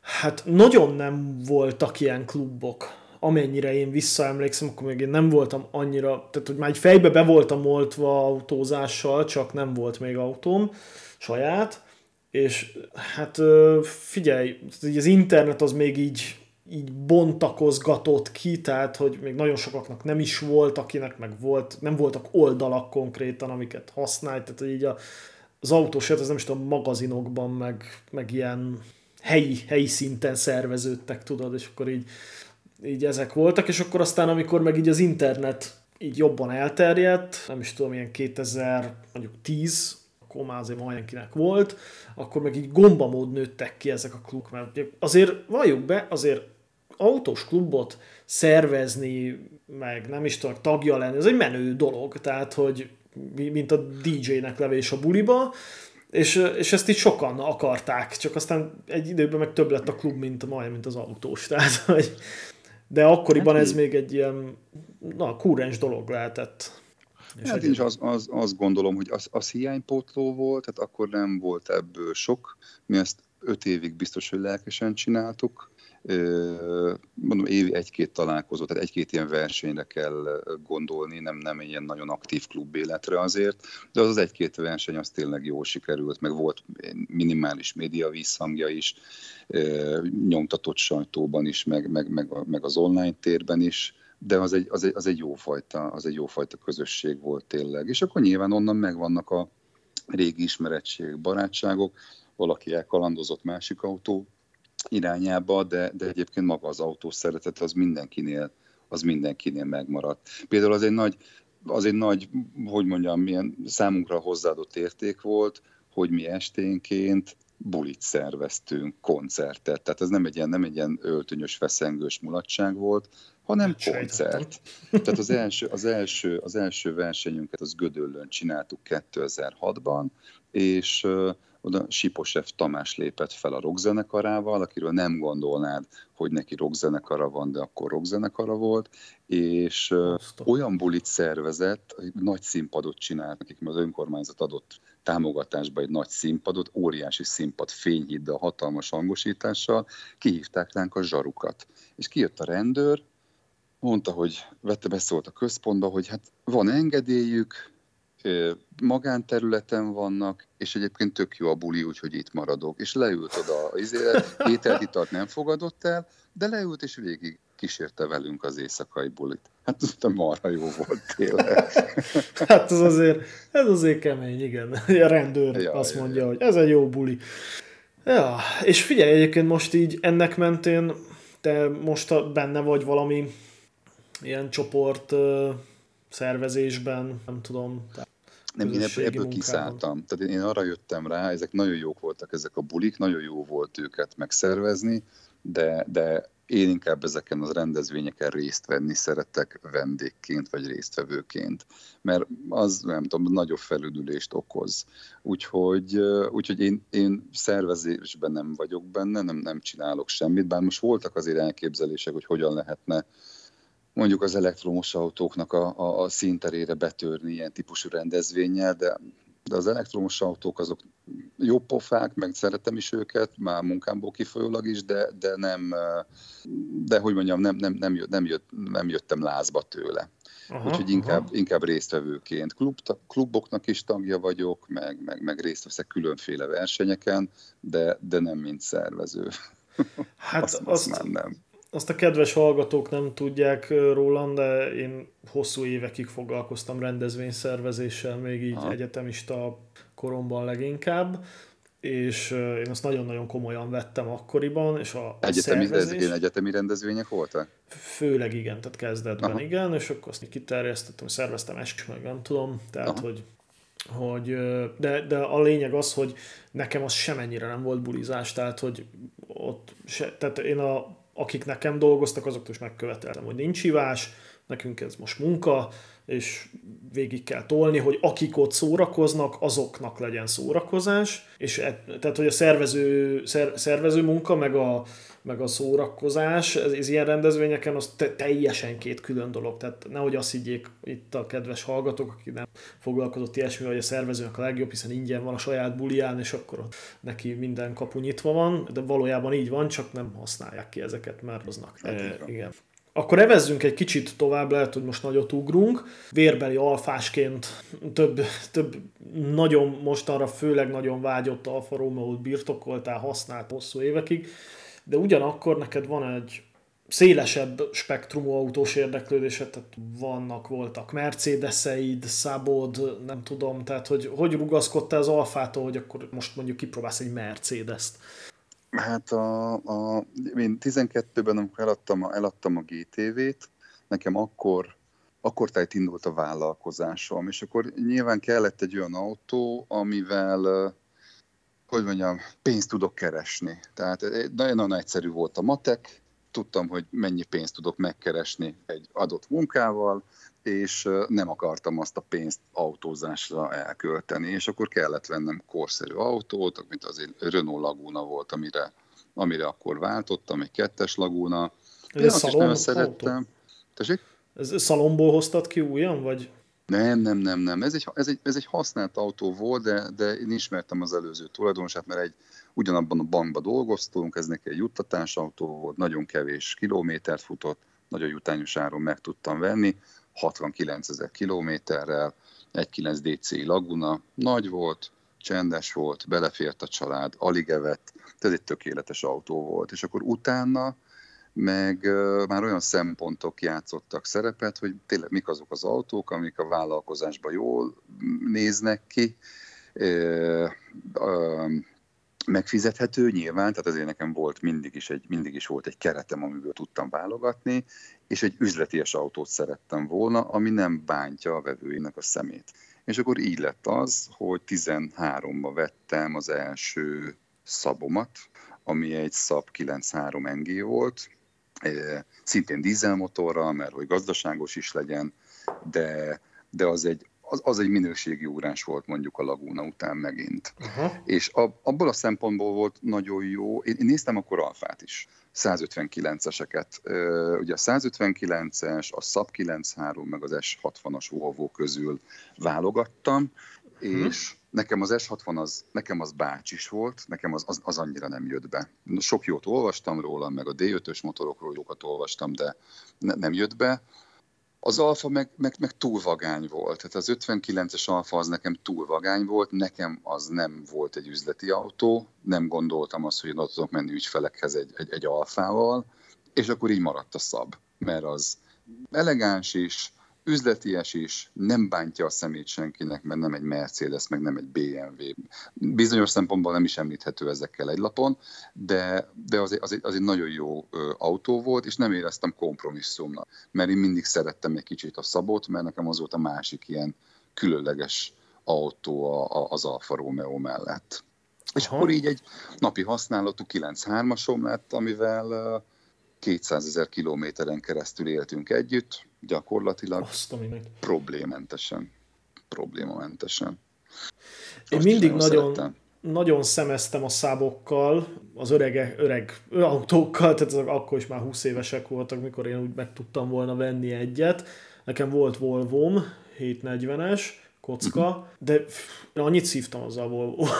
S1: hát nagyon nem voltak ilyen klubok, amennyire én visszaemlékszem, akkor még én nem voltam annyira, tehát hogy már egy fejbe be voltam oltva autózással, csak nem volt még autóm saját, és hát figyelj, az internet az még így, így bontakozgatott ki, tehát hogy még nagyon sokaknak nem is volt, akinek meg volt, nem voltak oldalak konkrétan, amiket használj, tehát hogy így a, az autós az nem is tudom, magazinokban, meg, meg ilyen helyi, helyi szinten szerveződtek, tudod, és akkor így, így ezek voltak, és akkor aztán, amikor meg így az internet így jobban elterjedt, nem is tudom, ilyen 2000, mondjuk 10, akkor már azért mindenkinek volt, akkor meg így gombamód nőttek ki ezek a klubok, mert azért valljuk be, azért autós klubot szervezni, meg nem is tudom, tagja lenni, ez egy menő dolog, tehát hogy mint a DJ-nek levés a buliba, és, és ezt így sokan akarták, csak aztán egy időben meg több lett a klub, mint, majd, mint az autós. Tehát, hogy, de akkoriban hát ez még egy ilyen na, kúrens dolog lehetett.
S2: És hát én is az, az, azt gondolom, hogy az, az hiánypótló volt, tehát akkor nem volt ebből sok. Mi ezt öt évig biztos, hogy lelkesen csináltuk. Mondom, évi egy-két találkozó, tehát egy-két ilyen versenyre kell gondolni, nem, nem ilyen nagyon aktív klub életre azért, de az az egy-két verseny az tényleg jól sikerült, meg volt minimális média visszhangja is, nyomtatott sajtóban is, meg, meg, meg, meg az online térben is de az egy, az egy, az egy jófajta, az egy jófajta közösség volt tényleg. És akkor nyilván onnan megvannak a régi ismerettség, barátságok, valaki elkalandozott másik autó irányába, de, de egyébként maga az autó szeretet az mindenkinél, az mindenkinél megmaradt. Például az egy nagy az egy nagy, hogy mondjam, milyen számunkra hozzáadott érték volt, hogy mi esténként bulit szerveztünk, koncertet. Tehát ez nem egy ilyen, nem egy ilyen öltönyös, feszengős mulatság volt, hanem koncert. Tehát az első, az, első, az első versenyünket az Gödöllön csináltuk 2006-ban, és oda Siposev Tamás lépett fel a rockzenekarával, akiről nem gondolnád, hogy neki rockzenekara van, de akkor rockzenekara volt, és Aztán. olyan bulit szervezett, nagy színpadot csinált nekik, mert az önkormányzat adott támogatásba egy nagy színpadot, óriási színpad fényhiddal, hatalmas hangosítással, kihívták ránk a zsarukat. És kijött a rendőr, mondta, hogy vette beszólt a központba, hogy hát van engedélyük, magánterületen vannak, és egyébként tök jó a buli, úgyhogy itt maradok. És leült oda <laughs> az izélet, ételt, italt nem fogadott el, de leült és végig kísérte velünk az éjszakai bulit. Hát ez marha jó volt tényleg. <laughs>
S1: hát ez azért, ez azért kemény, igen. <laughs> A rendőr ja, azt ja, mondja, ja. hogy ez egy jó buli. Ja, és figyelj, egyébként most így ennek mentén te most benne vagy valami ilyen csoport szervezésben, nem tudom.
S2: Nem, én ebből, ebből kiszálltam. Tehát én arra jöttem rá, ezek nagyon jók voltak ezek a bulik, nagyon jó volt őket megszervezni, de, de én inkább ezeken az rendezvényeken részt venni szeretek vendégként vagy résztvevőként, mert az nem tudom, nagyobb felüdülést okoz. Úgyhogy, úgyhogy én, én szervezésben nem vagyok benne, nem, nem csinálok semmit, bár most voltak azért elképzelések, hogy hogyan lehetne mondjuk az elektromos autóknak a, a, a színterére betörni ilyen típusú rendezvényel, de, de az elektromos autók azok jó pofák, meg szeretem is őket, már munkámból kifolyólag is, de, de nem, de hogy mondjam, nem, nem, nem, jött, nem, jött, nem jöttem lázba tőle. Aha, Úgyhogy inkább, aha. inkább résztvevőként. Klub, kluboknak is tagja vagyok, meg, meg, meg részt veszek különféle versenyeken, de, de nem mint szervező.
S1: Hát <laughs> azt, azt, azt már nem azt a kedves hallgatók nem tudják rólam, de én hosszú évekig foglalkoztam rendezvényszervezéssel, még így Aha. egyetemista koromban leginkább, és én azt nagyon-nagyon komolyan vettem akkoriban, és a
S2: egyetemi, szervezés... egyetemi rendezvények voltak?
S1: Főleg igen, tehát kezdetben Aha. igen, és akkor azt kiterjesztettem, szerveztem est, meg nem tudom, tehát Aha. hogy hogy, de, de a lényeg az, hogy nekem az semennyire nem volt bulizás, tehát hogy ott se, tehát én a akik nekem dolgoztak, azoktól is megköveteltem, hogy nincs hívás, nekünk ez most munka, és végig kell tolni, hogy akik ott szórakoznak, azoknak legyen szórakozás, és e, tehát, hogy a szervező, szer, szervező munka, meg a, meg a szórakozás, ez, ez ilyen rendezvényeken az te, teljesen két külön dolog, tehát nehogy azt higgyék itt a kedves hallgatók, akik nem foglalkozott ilyesmi, hogy a szervezőnek a legjobb, hiszen ingyen van a saját bulián, és akkor neki minden kapu nyitva van, de valójában így van, csak nem használják ki ezeket, mert hoznak. E, igen. Akkor evezzünk egy kicsit tovább, lehet, hogy most nagyot ugrunk. Vérbeli alfásként több, több nagyon mostanra főleg nagyon vágyott Alfa Romeo-t birtokoltál, használt hosszú évekig, de ugyanakkor neked van egy szélesebb spektrumú autós érdeklődésed, tehát vannak, voltak Mercedeseid, Szabod, nem tudom, tehát hogy hogy rugaszkodtál az Alfától, hogy akkor most mondjuk kipróbálsz egy Mercedes-t?
S2: Hát a, a, én 12-ben, amikor eladtam a, eladtam a GTV-t, nekem akkor, akkor tehát indult a vállalkozásom, és akkor nyilván kellett egy olyan autó, amivel, hogy mondjam, pénzt tudok keresni. Tehát nagyon-nagyon egyszerű volt a matek, tudtam, hogy mennyi pénzt tudok megkeresni egy adott munkával, és nem akartam azt a pénzt autózásra elkölteni, és akkor kellett vennem korszerű autót, mint az egy Renault Laguna volt, amire, amire akkor váltottam, egy kettes Laguna.
S1: Ez Én azt is nagyon szerettem. Tessék? Ez szalomból hoztad ki újan, vagy?
S2: Nem, nem, nem, nem. Ez egy, ez egy, ez egy használt autó volt, de, de én ismertem az előző tulajdonosát, mert egy ugyanabban a bankban dolgoztunk, ez neki egy juttatásautó volt, nagyon kevés kilométert futott, nagyon jutányos áron meg tudtam venni, 69 ezer kilométerrel, 1,9 DC Laguna, nagy volt, csendes volt, belefért a család, alig evett, ez egy tökéletes autó volt. És akkor utána meg már olyan szempontok játszottak szerepet, hogy tényleg mik azok az autók, amik a vállalkozásban jól néznek ki, megfizethető nyilván, tehát azért nekem volt mindig is, egy, mindig is volt egy keretem, amiből tudtam válogatni, és egy üzleties autót szerettem volna, ami nem bántja a vevőinek a szemét. És akkor így lett az, hogy 13-ba vettem az első szabomat, ami egy Szab 93 NG volt, szintén dízelmotorral, mert hogy gazdaságos is legyen, de, de az egy, az, az egy minőségi ugrás volt mondjuk a Laguna után megint. Uh-huh. És a, abból a szempontból volt nagyon jó, én, én néztem akkor Alfát is, 159-eseket. Ugye a 159-es, a SAP 93, meg az S60-as Volvo közül válogattam, uh-huh. és nekem az S60 az, nekem az bácsis volt, nekem az, az, az annyira nem jött be. Sok jót olvastam róla, meg a D5-ös motorokról jókat olvastam, de ne, nem jött be. Az Alfa meg, meg, meg túl vagány volt. Tehát az 59-es Alfa az nekem túl vagány volt, nekem az nem volt egy üzleti autó, nem gondoltam azt, hogy oda tudok menni ügyfelekhez egy, egy, egy Alfával, és akkor így maradt a szab, mert az elegáns is, üzleties is, nem bántja a szemét senkinek, mert nem egy Mercedes, meg nem egy BMW. Bizonyos szempontból nem is említhető ezekkel egy lapon, de, de az, egy, az, egy, az egy nagyon jó autó volt, és nem éreztem kompromisszumnak, mert én mindig szerettem egy kicsit a szabot, mert nekem az volt a másik ilyen különleges autó a, a, az Alfa Romeo mellett. Aha. És akkor így egy napi használatú 9.3-asom lett, amivel 200 ezer kilométeren keresztül éltünk együtt, gyakorlatilag problémentesen. Problémamentesen.
S1: Én Azt mindig nagyon, szerettem. nagyon szemeztem a szábokkal, az örege, öreg autókkal, tehát azok akkor is már 20 évesek voltak, mikor én úgy meg tudtam volna venni egyet. Nekem volt Volvo 740-es, kocka, uh-huh. de annyit szívtam azzal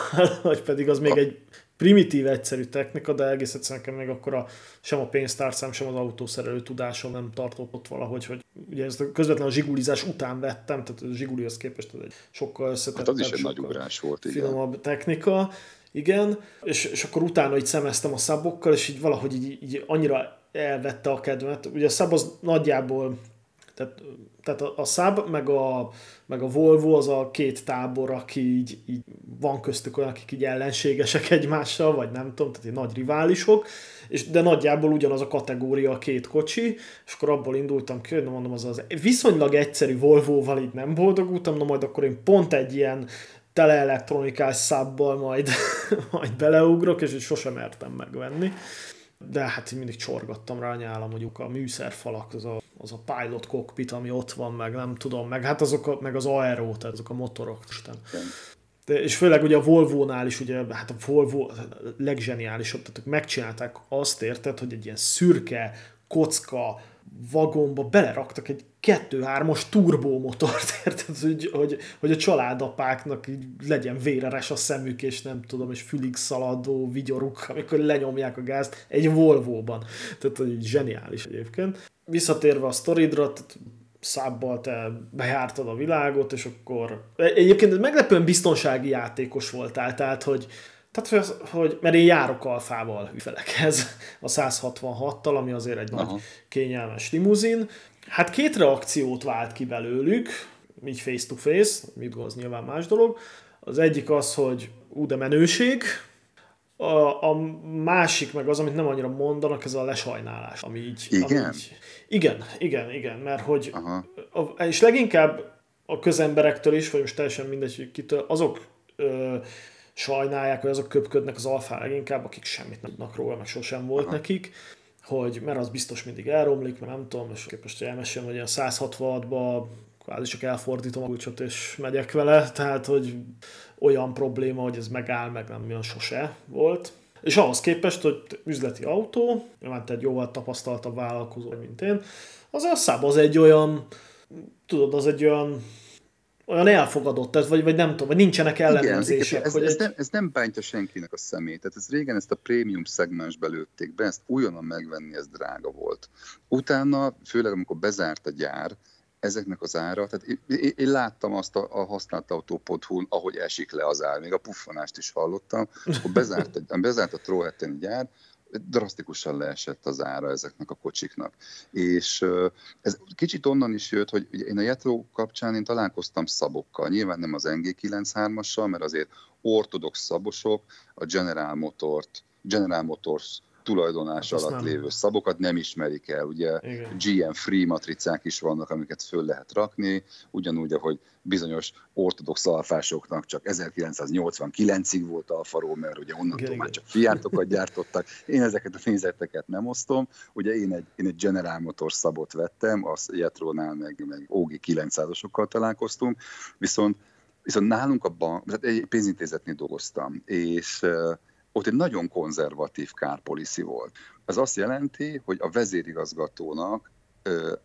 S1: <laughs> hogy pedig az még egy primitív, egyszerű technika, de egész egyszerűen nekem még akkor a, sem a pénztárcám, sem az autószerelő tudásom nem tartott ott valahogy, hogy ugye ezt közvetlenül a zsigulizás után vettem, tehát a zsigulihoz képest ez egy sokkal összetettebb, hát az is egy nagy ugrás volt, igen. finomabb technika, igen, és, és akkor utána így szemeztem a szabokkal, és így valahogy így, így annyira elvette a kedvet. Ugye a szab az nagyjából tehát, tehát a, a Saab meg a, meg a Volvo az a két tábor, aki így, így van köztük olyan, akik így ellenségesek egymással, vagy nem tudom, tehát egy nagy riválisok, és, de nagyjából ugyanaz a kategória a két kocsi, és akkor abból indultam ki, hogy mondom, az az viszonylag egyszerű Volvo-val így nem boldogultam, na majd akkor én pont egy ilyen teleelektronikás szábbal majd, <laughs> majd beleugrok, és sosem mertem megvenni. De hát mindig csorgattam rá a nyálam, mondjuk a műszerfalak, az a, az a pilot cockpit, ami ott van, meg nem tudom, meg hát azok a, meg az aero, tehát azok a motorok, Isten. De, és főleg ugye a Volvo-nál is, ugye, hát a Volvo legzseniálisabb, tehát ők megcsinálták azt, érted, hogy egy ilyen szürke, kocka, vagonba beleraktak egy 2-3-as turbómotort, <laughs> érted, hogy, hogy, hogy a családapáknak így legyen véreres a szemük, és nem tudom, és fülig szaladó vigyoruk, amikor lenyomják a gázt egy Volvo-ban. Tehát, hogy zseniális egyébként. Visszatérve a sztoridra, szábbal te bejártad a világot, és akkor egyébként meglepően biztonsági játékos voltál, tehát, hogy tehát, hogy, hogy mert én járok alfával ügyfelekhez, a 166-tal, ami azért egy Aha. nagy kényelmes limuzin. Hát két reakciót vált ki belőlük, így face to face, mit gondolsz, nyilván más dolog. Az egyik az, hogy ú, de menőség, a, a másik meg az, amit nem annyira mondanak, ez a lesajnálás, ami így...
S2: Igen?
S1: Ami így, igen, igen, igen, mert hogy... Aha. A, és leginkább a közemberektől is, vagy most teljesen mindegy, kitől, azok ö, sajnálják, hogy azok köpködnek az alfá leginkább, akik semmit nem tudnak róla, meg sosem volt Aha. nekik, hogy mert az biztos mindig elromlik, mert nem tudom, és képest, hogy elmesélem, hogy a 166-ba kvázi csak elfordítom a kulcsot és megyek vele, tehát hogy olyan probléma, hogy ez megáll, meg nem olyan sose volt. És ahhoz képest, hogy üzleti autó, nyilván te egy jóval tapasztaltabb vállalkozó, mint én, az a száb az egy olyan, tudod, az egy olyan olyan elfogadott, ez, vagy, vagy nem tudom, vagy nincsenek ellenőrzések. Igen,
S2: ez, hogy ez, egy... nem, ez nem bántja senkinek a szemét. Tehát ez régen ezt a prémium szegmensbe lőtték be, ezt újonnan megvenni, ez drága volt. Utána, főleg amikor bezárt a gyár, ezeknek az ára, tehát én, én, én láttam azt a, a használt autó.hu-n, ahogy esik le az ár, még a puffanást is hallottam, akkor bezárt, bezárt a Trohetten gyár, drasztikusan leesett az ára ezeknek a kocsiknak. És ez kicsit onnan is jött, hogy én a Jetro kapcsán én találkoztam szabokkal, nyilván nem az NG93-assal, mert azért ortodox szabosok a General Motort, General Motors tulajdonás hát alatt nem. lévő szabokat nem ismerik el. Ugye Igen. GM free matricák is vannak, amiket föl lehet rakni, ugyanúgy, ahogy bizonyos ortodox alfásoknak csak 1989-ig volt alfaró, mert ugye onnantól Igen, már csak fiátokat gyártottak. Én ezeket a nézeteket nem osztom. Ugye én egy, én egy General Motors szabot vettem, az Jetrónál meg, meg OG 900-osokkal találkoztunk, viszont Viszont nálunk a bank, tehát egy pénzintézetnél dolgoztam, és ott egy nagyon konzervatív kárpoliszi volt. Ez azt jelenti, hogy a vezérigazgatónak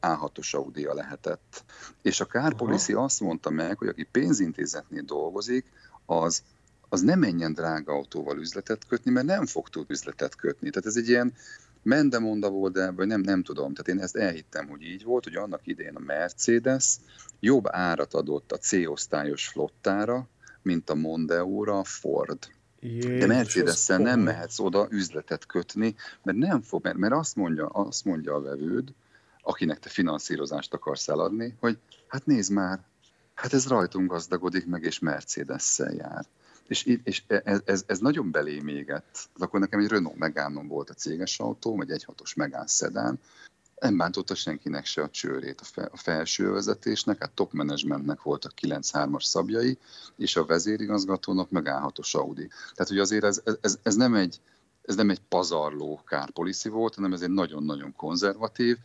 S2: A6-os audi lehetett. És a kárpoliszi azt mondta meg, hogy aki pénzintézetnél dolgozik, az, az nem menjen drága autóval üzletet kötni, mert nem fog tud üzletet kötni. Tehát ez egy ilyen mendemonda volt, de vagy nem, nem tudom. Tehát én ezt elhittem, hogy így volt, hogy annak idején a Mercedes jobb árat adott a C-osztályos flottára, mint a Mondeo-ra a Ford. Jézus, De mercedes nem mehetsz oda üzletet kötni, mert nem fog, mert, mert azt, mondja, azt mondja a vevőd, akinek te finanszírozást akarsz eladni, hogy hát nézd már, hát ez rajtunk gazdagodik meg, és mercedes jár. És, és ez, ez, ez nagyon belém égett. Akkor nekem egy Renault megane volt a céges autó, vagy egy hatos Megane szedán, nem bántotta senkinek se a csőrét a felső vezetésnek, hát top managementnek voltak 9-3-as szabjai, és a vezérigazgatónak meg A6-os Audi. Tehát, hogy azért ez, ez, ez nem egy ez nem egy pazarló kárpoliszi volt, hanem ez egy nagyon-nagyon konzervatív,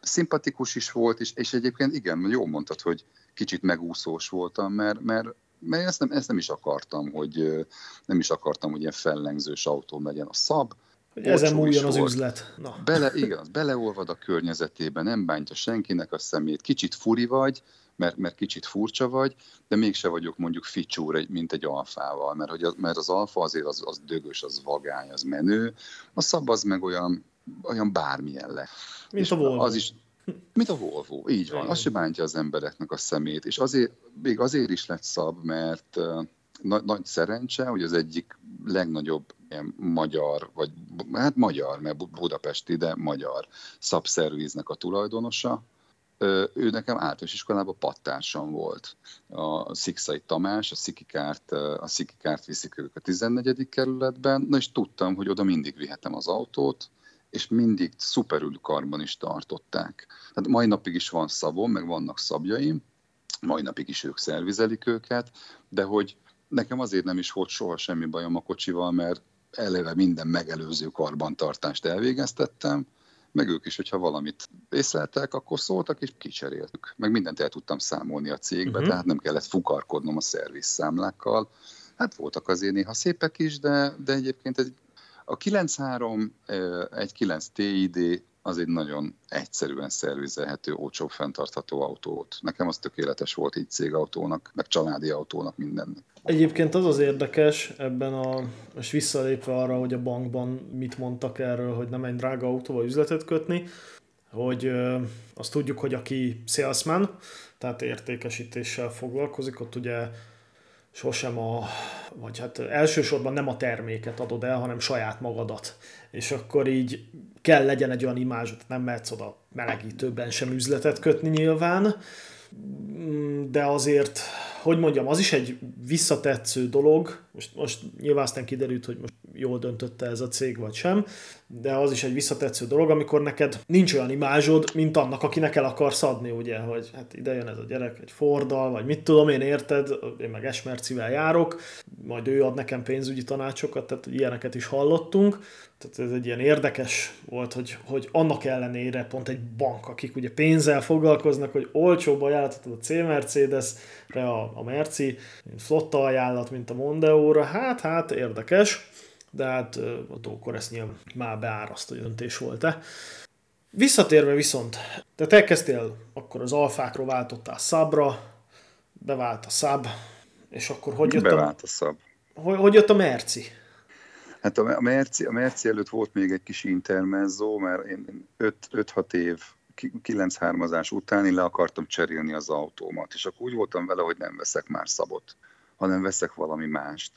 S2: szimpatikus is volt, és, és egyébként igen, jó mondtad, hogy kicsit megúszós voltam, mert, mert, mert ezt, nem, ezt nem is akartam, hogy nem is akartam, hogy ilyen fellengzős autóm legyen a szab,
S1: hogy ezen múljon az volt. üzlet. Na.
S2: Bele, igaz, beleolvad a környezetébe, nem bántja senkinek a szemét. Kicsit furi vagy, mert, mert kicsit furcsa vagy, de mégse vagyok mondjuk ficsúr, mint egy alfával, mert, hogy az, mert az alfa azért az, az dögös, az vagány, az menő, a szab az meg olyan, olyan bármilyen le.
S1: Mint és a Volvo.
S2: Az is, mint a Volvo, így van. Az se bántja az embereknek a szemét, és azért, még azért is lett szab, mert nagy, nagy szerencse, hogy az egyik legnagyobb ilyen magyar, vagy hát magyar, mert budapesti, de magyar szabszerviznek a tulajdonosa, ő nekem általános iskolában pattársam volt. A Szikszai Tamás, a Szikikárt, a Szikikárt viszik ők a 14. kerületben, na és tudtam, hogy oda mindig vihetem az autót, és mindig szuperül karban is tartották. Tehát mai napig is van szabom, meg vannak szabjaim, mai napig is ők szervizelik őket, de hogy nekem azért nem is volt soha semmi bajom a kocsival, mert eleve minden megelőző karbantartást elvégeztettem, meg ők is, hogyha valamit észleltek, akkor szóltak, és kicseréltük. Meg mindent el tudtam számolni a cégbe, uh-huh. tehát nem kellett fukarkodnom a szervizszámlákkal. Hát voltak azért néha szépek is, de, de egyébként egy, a 9.3, egy 9 TID az egy nagyon egyszerűen szervizelhető, olcsó, fenntartható autó volt. Nekem az tökéletes volt így cégautónak, meg családi autónak mindennek.
S1: Egyébként az az érdekes ebben a, most visszalépve arra, hogy a bankban mit mondtak erről, hogy nem egy drága autóval üzletet kötni, hogy ö, azt tudjuk, hogy aki salesman, tehát értékesítéssel foglalkozik, ott ugye sosem a, vagy hát elsősorban nem a terméket adod el, hanem saját magadat. És akkor így kell legyen egy olyan imázs, nem mehetsz oda melegítőben sem üzletet kötni nyilván, de azért, hogy mondjam, az is egy visszatetsző dolog, most, most nyilván aztán kiderült, hogy most jól döntötte ez a cég, vagy sem, de az is egy visszatetsző dolog, amikor neked nincs olyan imázsod, mint annak, akinek el akarsz adni, ugye, hogy hát ide jön ez a gyerek egy Fordal, vagy mit tudom én, érted, én meg Esmercivel járok, majd ő ad nekem pénzügyi tanácsokat, tehát ilyeneket is hallottunk, tehát ez egy ilyen érdekes volt, hogy, hogy annak ellenére pont egy bank, akik ugye pénzzel foglalkoznak, hogy olcsóbb ajánlatot a C-Mercedes-re a, a Merci, mint flotta ajánlat, mint a Mondeo-ra, hát, hát érdekes, de hát a Tókor ezt nyilván már beárasztó döntés volt-e. Visszatérve viszont, te elkezdtél, akkor az alfákról váltottál szabra, bevált a szab, és akkor hogy jött
S2: Bevált a, a szab.
S1: Hogy, hogy jött a Merci?
S2: Hát a Merci, a Merci előtt volt még egy kis intermezzo, mert én 5-6 év 9 hármazás után én le akartam cserélni az autómat, és akkor úgy voltam vele, hogy nem veszek már szabot, hanem veszek valami mást.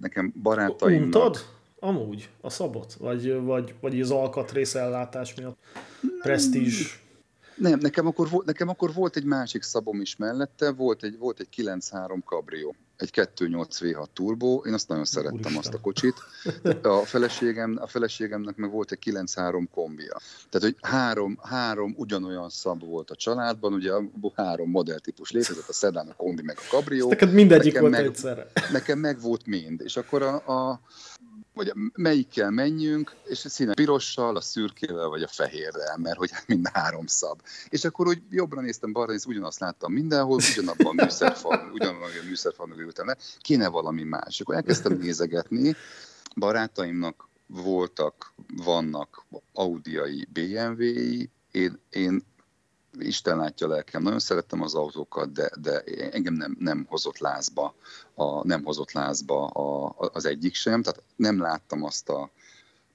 S2: Nekem barátaimnak...
S1: Untad Amúgy, a szabot? Vagy, vagy, vagy az alkatrész ellátás miatt? Presztízs?
S2: Nem, nekem akkor, volt, nekem akkor volt egy másik szabom is mellette, volt egy, volt egy 9.3 Cabrio, egy 2.8 V6 turbo, én azt nagyon szerettem Úristen. azt a kocsit. A, feleségem, a feleségemnek meg volt egy 9.3 kombia. Tehát, hogy három, három ugyanolyan szab volt a családban, ugye három modelltípus létezett, a sedan, a kombi, meg a cabrio.
S1: Neked mindegyik nekem volt meg, egyszerre.
S2: Nekem meg volt mind, és akkor a, a vagy melyikkel menjünk, és a színe pirossal, a szürkével, vagy a fehérrel, mert hogy <laughs> mind három szab. És akkor úgy jobbra néztem, balra néztem, ugyanazt láttam mindenhol, ugyanabban a műszerfal, ugyanabban a műszerfal ültem le, kéne valami más. Akkor elkezdtem nézegetni, barátaimnak voltak, vannak Audiai, BMW-i, én, én Isten látja lelkem, nagyon szerettem az autókat, de, de engem nem, nem hozott lázba, a, nem hozott lázba a, az egyik sem, tehát nem láttam azt a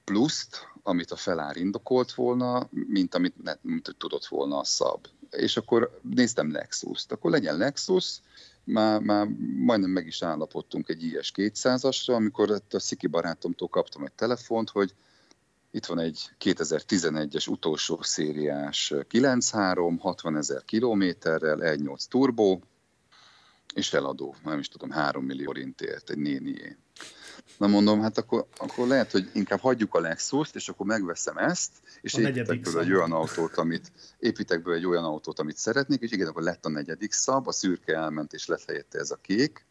S2: pluszt, amit a felár indokolt volna, mint amit, ne, mint, tudott volna a szab. És akkor néztem Lexus-t, akkor legyen Lexus, már, már majdnem meg is állapodtunk egy IS 200-asra, amikor a Sziki barátomtól kaptam egy telefont, hogy itt van egy 2011-es utolsó szériás 9.3, 60 ezer kilométerrel, 1.8 turbó, és eladó, nem is tudom, 3 millió forintért, egy nénié. Na mondom, hát akkor, akkor lehet, hogy inkább hagyjuk a Lexus-t, és akkor megveszem ezt, és a építek belőle egy olyan autót, amit, építek belőle egy olyan autót, amit szeretnék, és igen, akkor lett a negyedik szab, a szürke elment, és lett helyette ez a kék.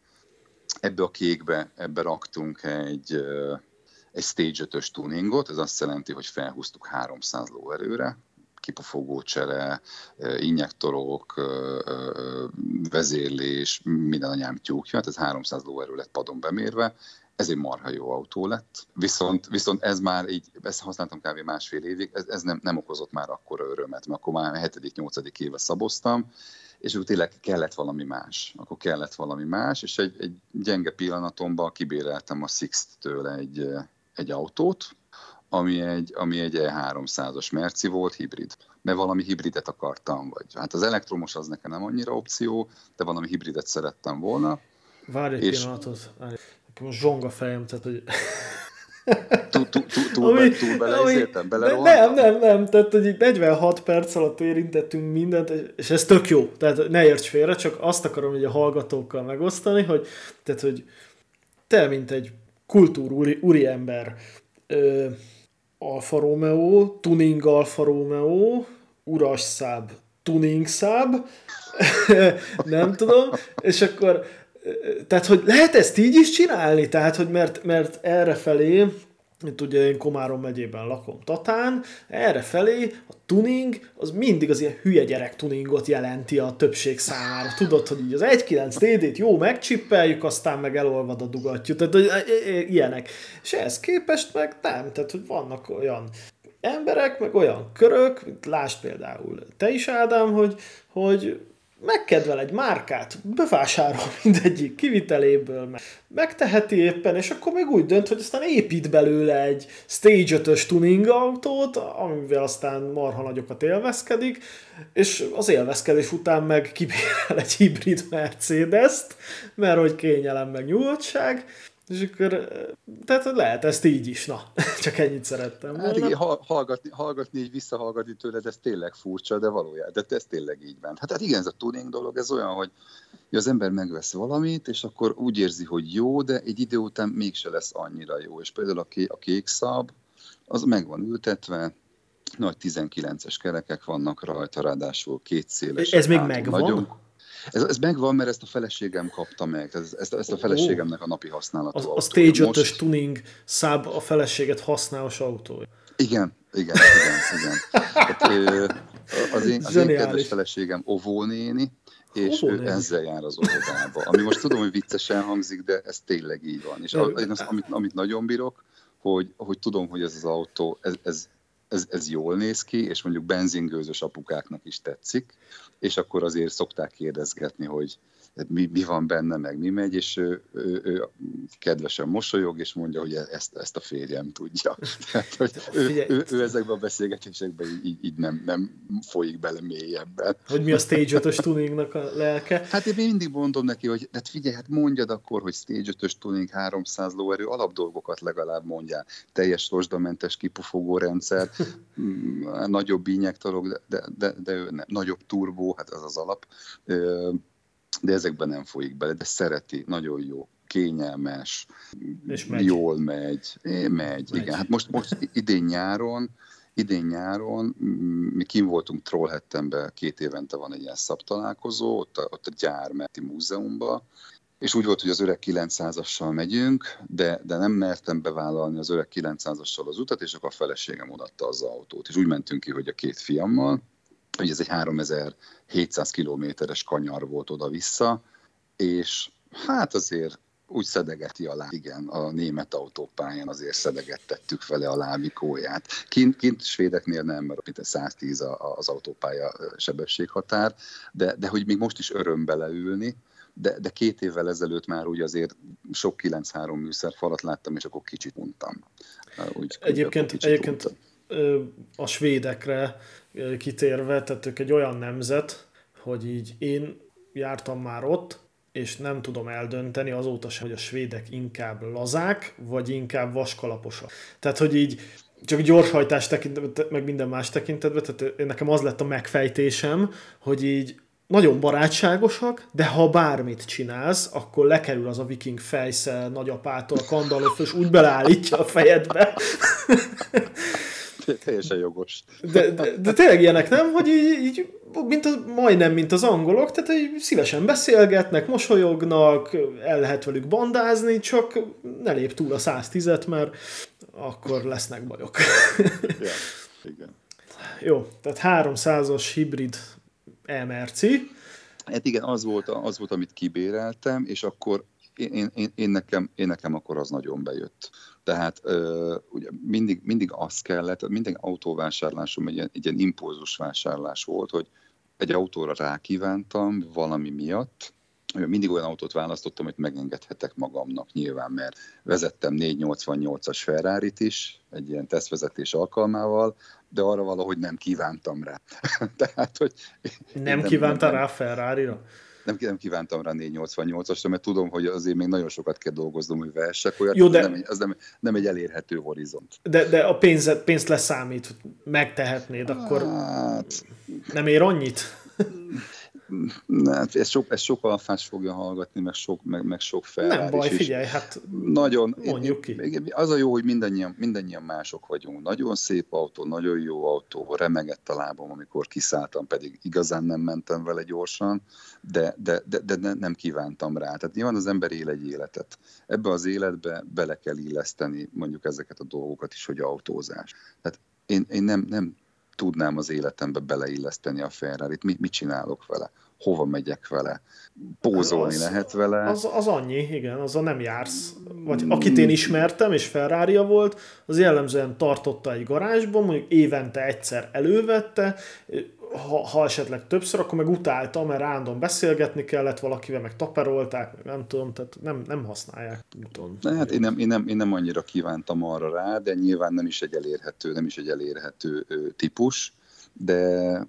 S2: Ebbe a kékbe, ebbe raktunk egy egy Stage 5-ös tuningot, ez azt jelenti, hogy felhúztuk 300 lóerőre, kipufogó csere, injektorok, vezérlés, minden anyám tyúkja, tehát ez 300 lóerő lett padon bemérve, ez egy marha jó autó lett, viszont, viszont ez már így, ezt használtam kb. másfél évig, ez, ez nem, nem okozott már akkora örömet, mert akkor már 7.-8. éve szaboztam, és úgy tényleg kellett valami más. Akkor kellett valami más, és egy, egy gyenge pillanatomban kibéreltem a Sixt-től egy, egy autót, ami egy, ami egy E300-as Merci volt, hibrid. Mert valami hibridet akartam, vagy hát az elektromos az nekem nem annyira opció, de valami hibridet szerettem volna.
S1: Várj egy és... pillanatot, várj. Most zsong fejem, tehát hogy... <laughs>
S2: Túl bele
S1: Nem, nem, nem, tehát hogy 46 perc alatt érintettünk mindent, és ez tök jó, tehát ne érts félre, csak azt akarom hogy a hallgatókkal megosztani, hogy, tehát, hogy te, mint egy kultúr úri ember, ö, Alfa Romeo, tuning Alfa Romeo, uras száb, tuning száb, <laughs> nem tudom, és akkor tehát, hogy lehet ezt így is csinálni? Tehát, hogy mert, mert erre mint ugye én Komárom megyében lakom Tatán, erre felé a tuning az mindig az ilyen hülye gyerek tuningot jelenti a többség számára. Tudod, hogy így az 1.9 TD-t jó megcsippeljük, aztán meg elolvad a dugattyú. Tehát hogy ilyenek. És ehhez képest meg nem, tehát hogy vannak olyan emberek, meg olyan körök, mint lásd például te is Ádám, hogy, hogy megkedvel egy márkát, bevásárol <laughs> mindegyik kiviteléből, meg megteheti éppen, és akkor még úgy dönt, hogy aztán épít belőle egy Stage 5-ös tuning autót, amivel aztán marha nagyokat élvezkedik, és az élvezkedés után meg kibérel egy hibrid Mercedes-t, mert hogy kényelem meg nyugodtság, és akkor, tehát lehet ezt így is, na, <laughs> csak ennyit szerettem.
S2: Hát igen, hallgatni, hallgatni, így visszahallgatni tőled, ez tényleg furcsa, de valójában, de ez tényleg így van. Hát, hát igen, ez a tuning dolog, ez olyan, hogy az ember megvesz valamit, és akkor úgy érzi, hogy jó, de egy idő után mégse lesz annyira jó. És például a, ké, a kék szab, az meg van ültetve, nagy 19-es kerekek vannak rajta, ráadásul két széles.
S1: Ez még megvan? Nagyon,
S2: ez, ez megvan, mert ezt a feleségem kapta meg, ez, ezt, ezt a feleségemnek a napi használat.
S1: Az, a Stage 5 tuning száb a feleséget használós autó.
S2: Igen, igen, igen, igen. Hát, az én, az én kedves feleségem Ovó néni, és oh, ő ezzel jár az óvodába. Ami most tudom, hogy viccesen hangzik, de ez tényleg így van. És az, én azt, amit, amit nagyon bírok, hogy, hogy tudom, hogy ez az autó, ez, ez, ez, ez jól néz ki, és mondjuk benzingőzös apukáknak is tetszik, és akkor azért szokták kérdezgetni, hogy mi, mi van benne, meg mi megy, és ő, ő, ő kedvesen mosolyog, és mondja, hogy ezt, ezt a férjem tudja. <laughs> Tehát, hogy ő, ő, ő ezekben a beszélgetésekben így, így nem, nem folyik bele mélyebben.
S1: Hogy mi a Stage 5 tuningnak a lelke?
S2: Hát én mindig mondom neki, hogy hát figyelj, hát mondjad akkor, hogy Stage 5 tuning 300 lóerő, alapdolgokat legalább mondjál. Teljes rozsdamentes kipufogó rendszer, nagyobb ínyektalok, de, de, de, ő nem. nagyobb turbó, hát az az alap de ezekben nem folyik bele, de szereti, nagyon jó, kényelmes, és megy. jól megy. É, megy, megy, igen. Hát most, most idén nyáron, idén nyáron mi kim voltunk Trollhettemben, két évente van egy ilyen szabtalálkozó, ott a, ott a gyármeti múzeumban, és úgy volt, hogy az öreg 900-assal megyünk, de, de nem mertem bevállalni az öreg 900-assal az utat, és akkor a feleségem odatta az autót. És úgy mentünk ki, hogy a két fiammal, hogy ez egy 3700 kilométeres kanyar volt oda-vissza, és hát azért úgy szedegeti a láb, igen, a német autópályán azért szedegettettük vele a lábikóját. Kint, kint svédeknél nem, mert itt 110 az autópálya sebességhatár, de, de hogy még most is öröm beleülni, de, de két évvel ezelőtt már úgy azért sok 9-3 műszerfalat láttam, és akkor kicsit untam.
S1: Úgy, egyébként, kicsit egyébként untam a svédekre kitérve, tehát ők egy olyan nemzet, hogy így én jártam már ott, és nem tudom eldönteni azóta sem, hogy a svédek inkább lazák, vagy inkább vaskalaposak. Tehát, hogy így csak gyorshajtás tekintetben, meg minden más tekintetben, tehát nekem az lett a megfejtésem, hogy így nagyon barátságosak, de ha bármit csinálsz, akkor lekerül az a viking fejsze nagyapától, a kandalof, és úgy beleállítja a fejedbe. <laughs> <laughs>
S2: Teljesen jogos.
S1: De, de, de tényleg ilyenek nem, hogy így, így mint az, majdnem, mint az angolok, tehát így szívesen beszélgetnek, mosolyognak, el lehet velük bandázni, csak ne lép túl a 110-et, mert akkor lesznek bajok. <laughs>
S2: ja, igen.
S1: Jó, tehát 300-as hibrid emerci.
S2: Hát igen, az volt, az volt, amit kibéreltem, és akkor én, én, én, nekem, én nekem akkor az nagyon bejött. Tehát ö, ugye mindig, mindig az kellett, minden autóvásárlásom egy ilyen, egy ilyen impulzus vásárlás volt, hogy egy autóra rákívántam valami miatt, mindig olyan autót választottam, hogy megengedhetek magamnak nyilván, mert vezettem 488-as ferrari is, egy ilyen tesztvezetés alkalmával, de arra valahogy nem kívántam rá. <laughs> Tehát, hogy
S1: nem, nem kívánta rá Ferrari-ra?
S2: Nem, nem kívántam rá 488-asra, mert tudom, hogy azért még nagyon sokat kell dolgoznom, hogy vehessek olyat, Jó, de... nem, az nem, nem egy elérhető horizont.
S1: De, de a pénzet, pénzt leszámít, megtehetnéd, akkor hát... nem ér annyit? <laughs>
S2: Nem, ez sok, ez sok alfás fogja hallgatni, meg sok, meg, meg sok fel.
S1: Nem baj, is, figyelj, hát
S2: nagyon,
S1: mondjuk ki.
S2: Az a jó, hogy mindannyian, mindannyian mások vagyunk. Nagyon szép autó, nagyon jó autó, remegett a lábom, amikor kiszálltam, pedig igazán nem mentem vele gyorsan, de, de, de, de ne, nem kívántam rá. Tehát nyilván az ember él egy életet. Ebbe az életbe bele kell illeszteni mondjuk ezeket a dolgokat is, hogy autózás. Tehát én, én nem, nem tudnám az életembe beleilleszteni a Ferrari-t, mit, mit csinálok vele, hova megyek vele, pózolni az, lehet vele.
S1: Az, az annyi, igen, a nem jársz. Vagy akit én ismertem, és ferrari volt, az jellemzően tartotta egy garázsban, mondjuk évente egyszer elővette, ha, ha esetleg többször, akkor meg utálta, mert random beszélgetni kellett valakivel, meg taperolták, meg nem tudom, tehát nem, nem használják úton.
S2: Na, hát én nem, én, nem, én nem annyira kívántam arra rá, de nyilván nem is egy elérhető, nem is egy elérhető típus, de,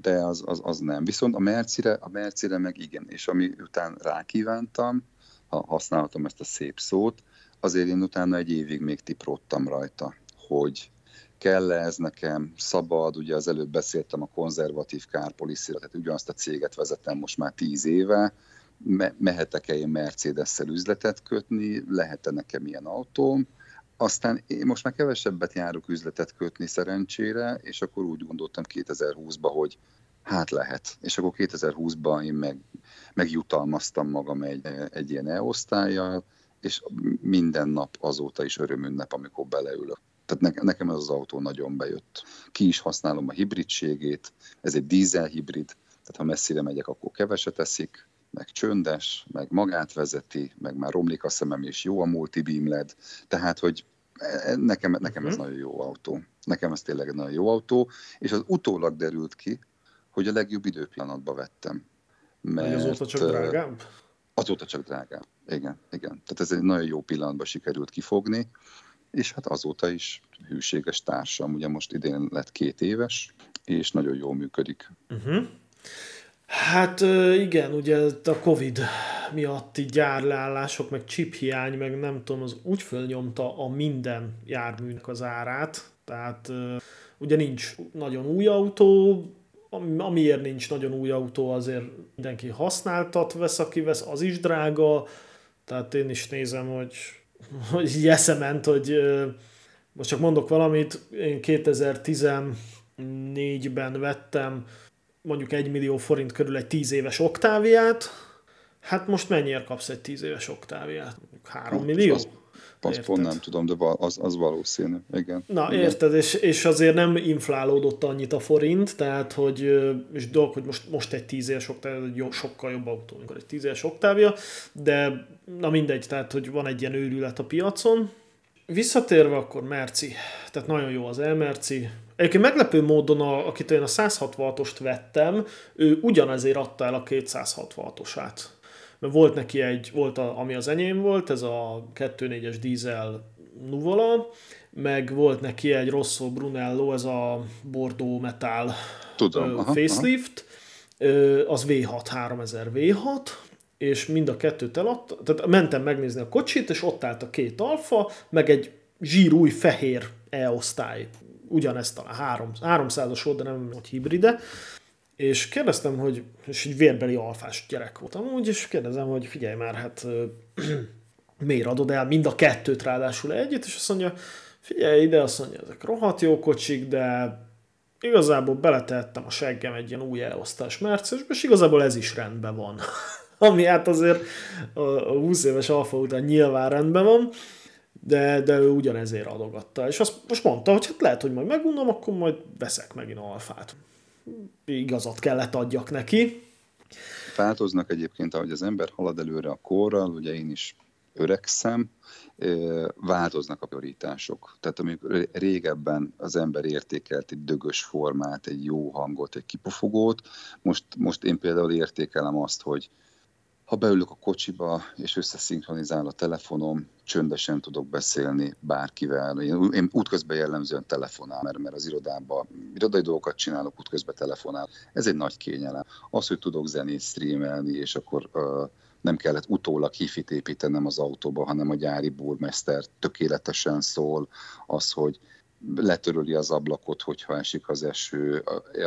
S2: de az, az, az nem. Viszont a Mercire, a Mercire meg igen, és ami után rákívántam, ha használhatom ezt a szép szót, azért én utána egy évig még tipróttam rajta, hogy kell -e ez nekem, szabad, ugye az előbb beszéltem a konzervatív kárpoliszira, tehát ugyanazt a céget vezetem most már tíz éve, me- mehetek-e én Mercedes-szel üzletet kötni, lehet-e nekem ilyen autóm, aztán én most már kevesebbet járok üzletet kötni szerencsére, és akkor úgy gondoltam 2020-ban, hogy hát lehet. És akkor 2020-ban én meg, megjutalmaztam magam egy, egy ilyen e-osztályjal, és minden nap azóta is örömünnep, amikor beleülök. Tehát nekem ez az autó nagyon bejött. Ki is használom a hibridségét, ez egy dízel hibrid, tehát ha messzire megyek, akkor keveset eszik, meg csöndes, meg magát vezeti, meg már romlik a szemem, és jó a multibeam LED, tehát, hogy e, e, nekem, nekem ez uh-huh. nagyon jó autó. Nekem ez tényleg nagyon jó autó, és az utólag derült ki, hogy a legjobb időpillanatban vettem
S1: Mert, azóta csak drágább?
S2: Azóta csak drágább, igen, igen. Tehát ez egy nagyon jó pillanatban sikerült kifogni, és hát azóta is hűséges társam, ugye most idén lett két éves, és nagyon jól működik.
S1: Uh-huh. Hát igen, ugye a Covid miatti gyárleállások, meg chiphiány, meg nem tudom, az úgy fölnyomta a minden járműnek az árát, tehát ugye nincs nagyon új autó, amiért nincs nagyon új autó, azért mindenki használtat vesz, aki vesz, az is drága, tehát én is nézem, hogy, <laughs> hogy eszement, hogy most csak mondok valamit, én 2014-ben vettem mondjuk 1 millió forint körül egy 10 éves oktáviát, hát most mennyiért kapsz egy 10 éves oktáviát? 3 hát, millió? Az,
S2: azt pont nem tudom, de az, az valószínű, igen.
S1: Na,
S2: igen.
S1: érted, és, és azért nem inflálódott annyit a forint, tehát, hogy, és dolog, hogy most, most egy 10 éves oktávia, egy jó, sokkal jobb autó, mint egy 10 éves oktávia, de na mindegy, tehát, hogy van egy ilyen őrület a piacon. Visszatérve akkor Merci, tehát nagyon jó az Elmerci, Egyébként meglepő módon, a, akit én a 166-ost vettem, ő ugyanezért adta el a 266-osát. Mert volt neki egy, volt a, ami az enyém volt, ez a 2.4-es dízel Nuvola, meg volt neki egy Rosso Brunello, ez a Bordeaux Metal
S2: Tudom,
S1: aha, facelift, aha. az V6, 3000 V6, és mind a kettőt eladta, tehát mentem megnézni a kocsit, és ott állt a két alfa, meg egy zsírúj fehér E-osztály ugyanezt talán 300-as volt, de nem hogy hibride, és kérdeztem, hogy, és egy vérbeli alfás gyerek voltam úgy, és kérdezem, hogy figyelj már, hát <clears throat> miért adod el mind a kettőt ráadásul együtt, és azt mondja, figyelj ide, azt mondja, ezek rohadt jó kocsik, de igazából beletettem a seggem egy ilyen új elosztás mercesbe, és igazából ez is rendben van. <laughs> Ami hát azért a 20 éves alfa után nyilván rendben van, de, de ő ugyanezért adogatta. És azt most mondta, hogy hát lehet, hogy majd megunom, akkor majd veszek megint alfát. Igazat kellett adjak neki.
S2: Változnak egyébként, ahogy az ember halad előre a korral, ugye én is öregszem, változnak a prioritások. Tehát amikor régebben az ember értékelt egy dögös formát, egy jó hangot, egy kipufogót, most, most én például értékelem azt, hogy ha beülök a kocsiba, és összeszinkronizál a telefonom, csöndesen tudok beszélni bárkivel. Én, én útközben jellemzően telefonál, mert, mert az irodában irodai dolgokat csinálok, útközben telefonál. Ez egy nagy kényelem. Az, hogy tudok zenét streamelni, és akkor uh, nem kellett utólag hifit építenem az autóba, hanem a gyári burmester tökéletesen szól, az, hogy letöröli az ablakot, hogyha esik az eső.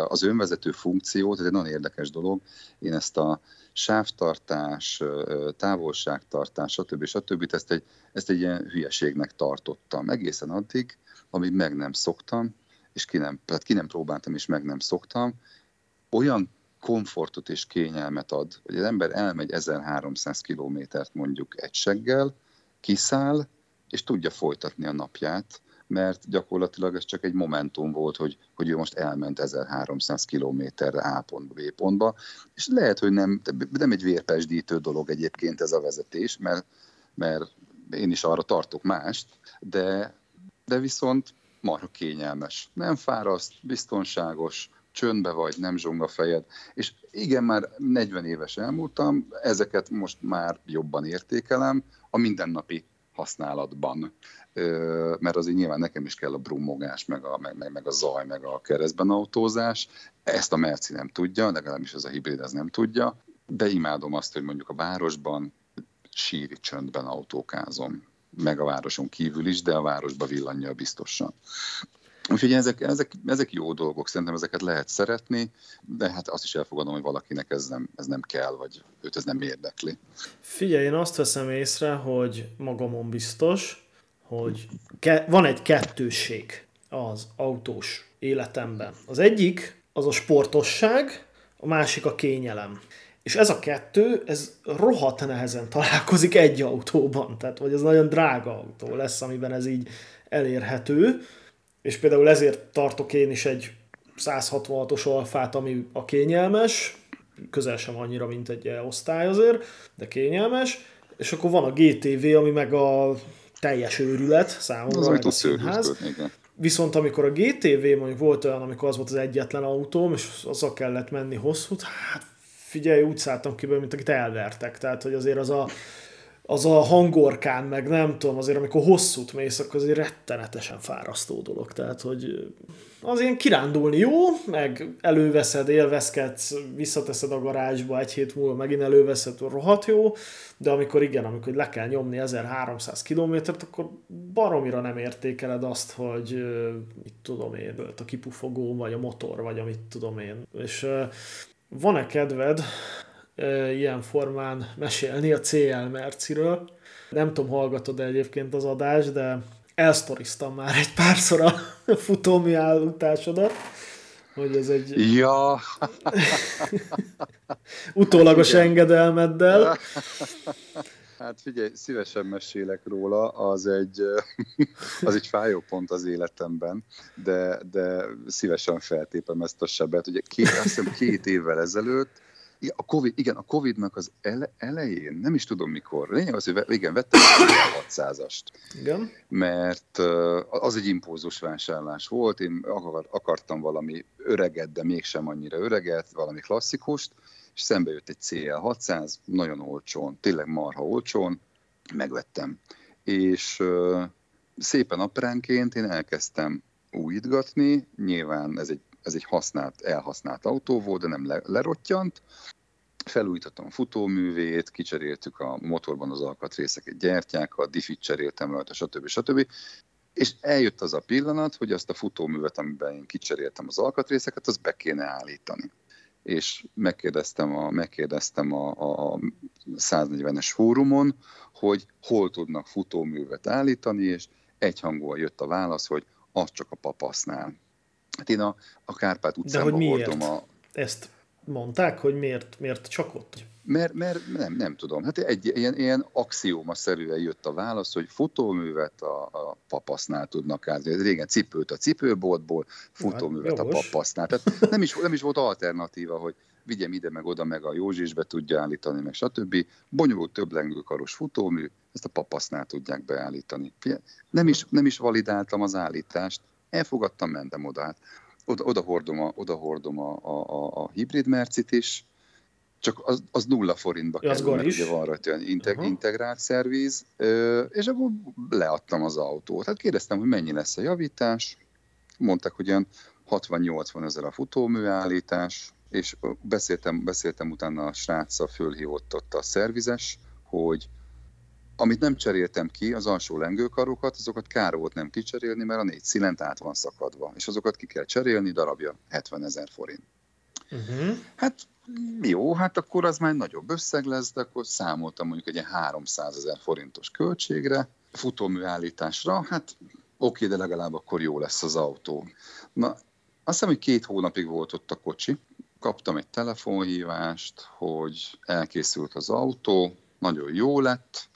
S2: Az önvezető funkció, ez egy nagyon érdekes dolog. Én ezt a sávtartás, távolságtartás, stb. stb. Ezt egy, ezt egy ilyen hülyeségnek tartottam. Egészen addig, amíg meg nem szoktam, és ki nem, tehát ki nem próbáltam, és meg nem szoktam, olyan komfortot és kényelmet ad, hogy az ember elmegy 1300 kilométert mondjuk egy seggel, kiszáll, és tudja folytatni a napját, mert gyakorlatilag ez csak egy momentum volt, hogy, hogy ő most elment 1300 kilométerre A pontba, B pontba, és lehet, hogy nem, nem egy vérpesdítő dolog egyébként ez a vezetés, mert, mert én is arra tartok mást, de, de viszont marha kényelmes. Nem fáraszt, biztonságos, csöndbe vagy, nem zsong a fejed. És igen, már 40 éves elmúltam, ezeket most már jobban értékelem a mindennapi használatban mert azért nyilván nekem is kell a brummogás, meg a, meg, meg, meg a zaj, meg a keresztben autózás. Ezt a Merci nem tudja, legalábbis az a hibrid az nem tudja, de imádom azt, hogy mondjuk a városban síri csöndben autókázom, meg a városon kívül is, de a városba villanja biztosan. Úgyhogy ezek, ezek, ezek jó dolgok, szerintem ezeket lehet szeretni, de hát azt is elfogadom, hogy valakinek ez nem, ez nem kell, vagy őt ez nem érdekli.
S1: Figyelj, én azt veszem észre, hogy magamon biztos, hogy van egy kettősség az autós életemben. Az egyik az a sportosság, a másik a kényelem. És ez a kettő, ez rohadt nehezen találkozik egy autóban. Tehát, vagy ez nagyon drága autó lesz, amiben ez így elérhető. És például ezért tartok én is egy 166-os alfát, ami a kényelmes, közel sem annyira, mint egy osztály azért, de kényelmes. És akkor van a GTV, ami meg a teljes őrület számomra, meg a színház. Igen. Viszont amikor a GTV mondjuk volt olyan, amikor az volt az egyetlen autóm, és azzal kellett menni hosszút, hát figyelj, úgy szálltam ki, mint akit elvertek. Tehát, hogy azért az a, az a hangorkán, meg nem tudom, azért amikor hosszút mész, akkor azért rettenetesen fárasztó dolog. Tehát, hogy az ilyen kirándulni jó, meg előveszed, élvezkedsz, visszateszed a garázsba, egy hét múlva megint előveszed, rohadt jó, de amikor igen, amikor le kell nyomni 1300 kilométert, akkor baromira nem értékeled azt, hogy mit tudom én, a kipufogó, vagy a motor, vagy amit tudom én. És van-e kedved ilyen formán mesélni a CL Merciről? Nem tudom, hallgatod egyébként az adást, de elsztoriztam már egy párszor a <laughs> futómi állításodat, hogy ez egy...
S2: Ja. <laughs>
S1: utólagos Igen. engedelmeddel. <laughs>
S2: Hát figyelj, szívesen mesélek róla, az egy, az egy fájó pont az életemben, de, de szívesen feltépem ezt a sebet. Ugye két, azt hiszem két évvel ezelőtt a COVID, igen, a Covid-nak az ele, elején, nem is tudom mikor, lényeg az, hogy igen, vettem a 600-ast. Igen. Mert az egy impulzus vásárlás volt, én akar, akartam valami öreget, de mégsem annyira öreget, valami klasszikust, és szembe jött egy CL600, nagyon olcsón, tényleg marha olcsón, megvettem. És szépen apránként én elkezdtem újítgatni, nyilván ez egy ez egy használt, elhasznált autó volt, de nem le, lerottyant. Felújítottam a futóművét, kicseréltük a motorban az alkatrészeket, gyertyákat, diffit cseréltem rajta, stb. stb. És eljött az a pillanat, hogy azt a futóművet, amiben én kicseréltem az alkatrészeket, azt be kéne állítani. És megkérdeztem a, megkérdeztem a, a 140-es fórumon, hogy hol tudnak futóművet állítani, és egyhangúan jött a válasz, hogy az csak a papasznál. Hát én a, a Kárpát utcában
S1: De hogy hordom a... Ezt mondták, hogy miért, miért csak ott?
S2: Mert, mert nem, nem tudom. Hát egy ilyen, ilyen axióma-szerűen jött a válasz, hogy futóművet a, a papasznál tudnak állítani. Régen cipőt a cipőboltból, futóművet hát, a papasznál. Tehát nem is, nem is volt alternatíva, hogy vigyem ide, meg oda, meg a Józsisbe tudja állítani, meg stb. Bonyolult több lengőkaros futómű, ezt a papasznál tudják beállítani. Nem is, nem is validáltam az állítást, elfogadtam, mentem oda. Hát oda, oda hordom, a, oda hordom a, a, a hibrid mercit is, csak az, az nulla forintba ja, kerül, mert is. ugye van rajta olyan integ, uh-huh. integrált szerviz, és akkor leadtam az autót. Hát kérdeztem, hogy mennyi lesz a javítás, mondták, hogy olyan 60-80 ezer a futóműállítás, és beszéltem, beszéltem utána a sráccal, fölhívott ott a szervizes, hogy amit nem cseréltem ki, az alsó lengőkarokat, azokat kár volt nem kicserélni, mert a négy szilent át van szakadva, és azokat ki kell cserélni, darabja 70 ezer forint. Uh-huh. Hát jó, hát akkor az már nagyobb összeg lesz, de akkor számoltam mondjuk egy 300 ezer forintos költségre, futóműállításra, hát oké, de legalább akkor jó lesz az autó. Na, azt hiszem, hogy két hónapig volt ott a kocsi, kaptam egy telefonhívást, hogy elkészült az autó, nagyon jó lett,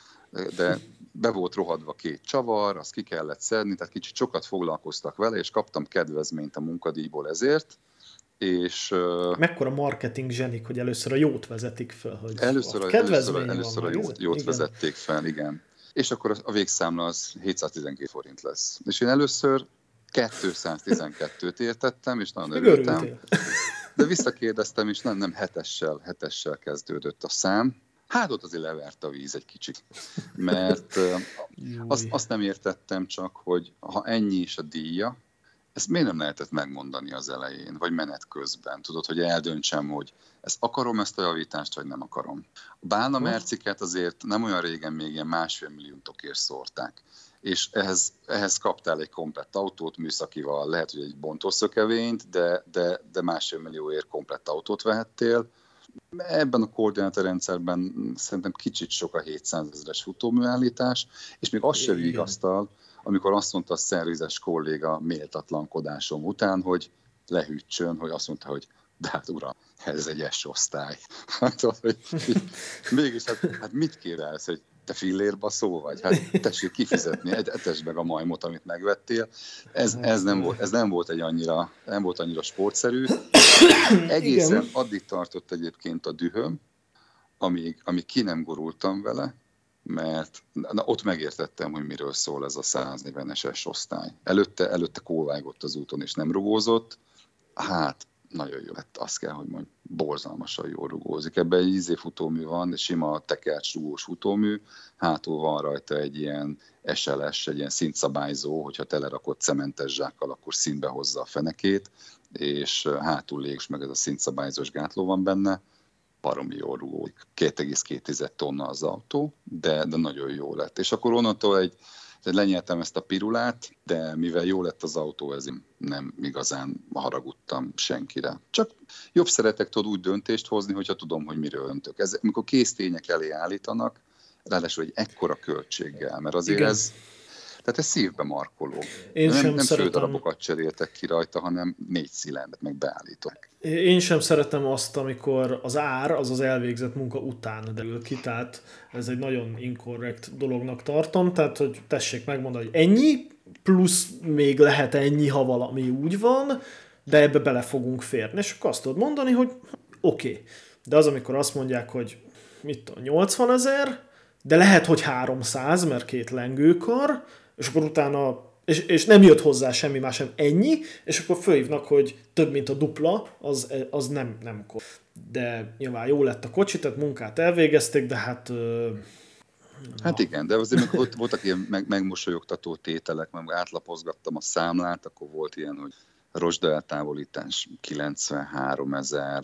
S2: de be volt rohadva két csavar, azt ki kellett szedni, tehát kicsit sokat foglalkoztak vele, és kaptam kedvezményt a munkadíjból ezért, és...
S1: Mekkora marketing zsenik, hogy először a jót vezetik fel, hogy
S2: először, a, először, először a jót, jót igen. vezették fel, igen. És akkor a végszámla az 712 forint lesz. És én először 212-t értettem, és nagyon örültem. De visszakérdeztem, és nem, nem hetessel, hetessel kezdődött a szám, Hát ott azért levert a víz egy kicsit, mert azt, azt nem értettem csak, hogy ha ennyi is a díja, ezt miért nem lehetett megmondani az elején, vagy menet közben? Tudod, hogy eldöntsem, hogy ezt akarom ezt a javítást, vagy nem akarom. A bálna merciket azért nem olyan régen még ilyen másfél millióntokért szórták. És ehhez, ehhez kaptál egy komplett autót műszakival, lehet, hogy egy bontószökevényt, de, de, de másfél millióért komplett autót vehettél, Ebben a koordinátorrendszerben szerintem kicsit sok a 700 ezeres futóműállítás, és még az sem vigasztal, amikor azt mondta a szervizes kolléga méltatlankodásom után, hogy lehűtsön, hogy azt mondta, hogy de hát uram, ez egy S-osztály. <laughs> Hát, hogy, mégis, hát, hát mit kérelsz, hogy te fillérbaszó vagy? Hát tessék kifizetni, etesd meg a majmot, amit megvettél. Ez, ez, nem, <laughs> volt, ez nem volt egy annyira, nem volt annyira sportszerű. <coughs> Egészen Igen. addig tartott egyébként a dühöm, amíg, amíg ki nem gurultam vele, mert na, ott megértettem, hogy miről szól ez a 140-es osztály. Előtte, előtte kóvágott az úton, és nem rugózott. Hát, nagyon jó lett, azt kell, hogy mondj, borzalmasan jól rugózik. Ebben egy izé futómű van, egy sima tekercs rugós futómű, hátul van rajta egy ilyen SLS, egy ilyen szintszabályzó, hogyha telerakott cementes zsákkal, akkor színbe hozza a fenekét, és hátul légs meg ez a szintszabályzós gátló van benne, baromi jól rugódik. 2,2 tonna az autó, de, de nagyon jó lett. És akkor onnantól egy tehát lenyeltem ezt a pirulát, de mivel jó lett az autó, ezért nem igazán haragudtam senkire. Csak jobb szeretek tudod úgy döntést hozni, hogyha tudom, hogy miről öntök. Ez, amikor kész tények elé állítanak, ráadásul egy ekkora költséggel, mert azért Igen. ez, tehát ez szívbe markoló. Én nem, sem nem szeretem... darabokat cseréltek ki rajta, hanem négy szilendert meg beállítok.
S1: Én sem szeretem azt, amikor az ár az az elvégzett munka után derül ki, tehát ez egy nagyon inkorrekt dolognak tartom, tehát hogy tessék megmondani, hogy ennyi, plusz még lehet ennyi, ha valami úgy van, de ebbe bele fogunk férni. És akkor azt tudod mondani, hogy oké. Okay. De az, amikor azt mondják, hogy mit tudom, 80 ezer, de lehet, hogy 300, mert két lengőkar, és akkor utána és, és nem jött hozzá semmi más, sem ennyi, és akkor fölhívnak, hogy több, mint a dupla, az, az nem, nem kor. De nyilván jó lett a kocsi, tehát munkát elvégezték, de hát...
S2: Hát igen, de azért volt, voltak ilyen meg, megmosolyogtató tételek, mert átlapozgattam a számlát, akkor volt ilyen, hogy rozsda eltávolítás 93 ezer,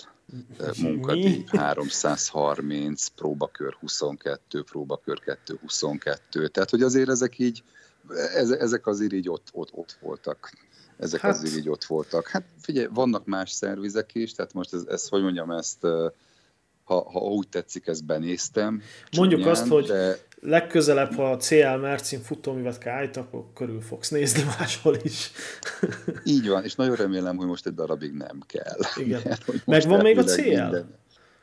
S2: munkadíj 330, próbakör 22, próbakör 2 22. Tehát, hogy azért ezek így, ezek azért így ott, ott, ott voltak. Ezek hát... azért így ott voltak. Hát figyelj, vannak más szervizek is, tehát most ez, ez hogy mondjam, ezt ha, ha úgy tetszik, ezt benéztem.
S1: Mondjuk csúnyán, azt, hogy de... legközelebb, ha a CL Mercin futóművet kell állít, akkor körül fogsz nézni máshol is.
S2: Így van, és nagyon remélem, hogy most egy darabig nem kell.
S1: Igen. Mert, Megvan még a CL? Minden...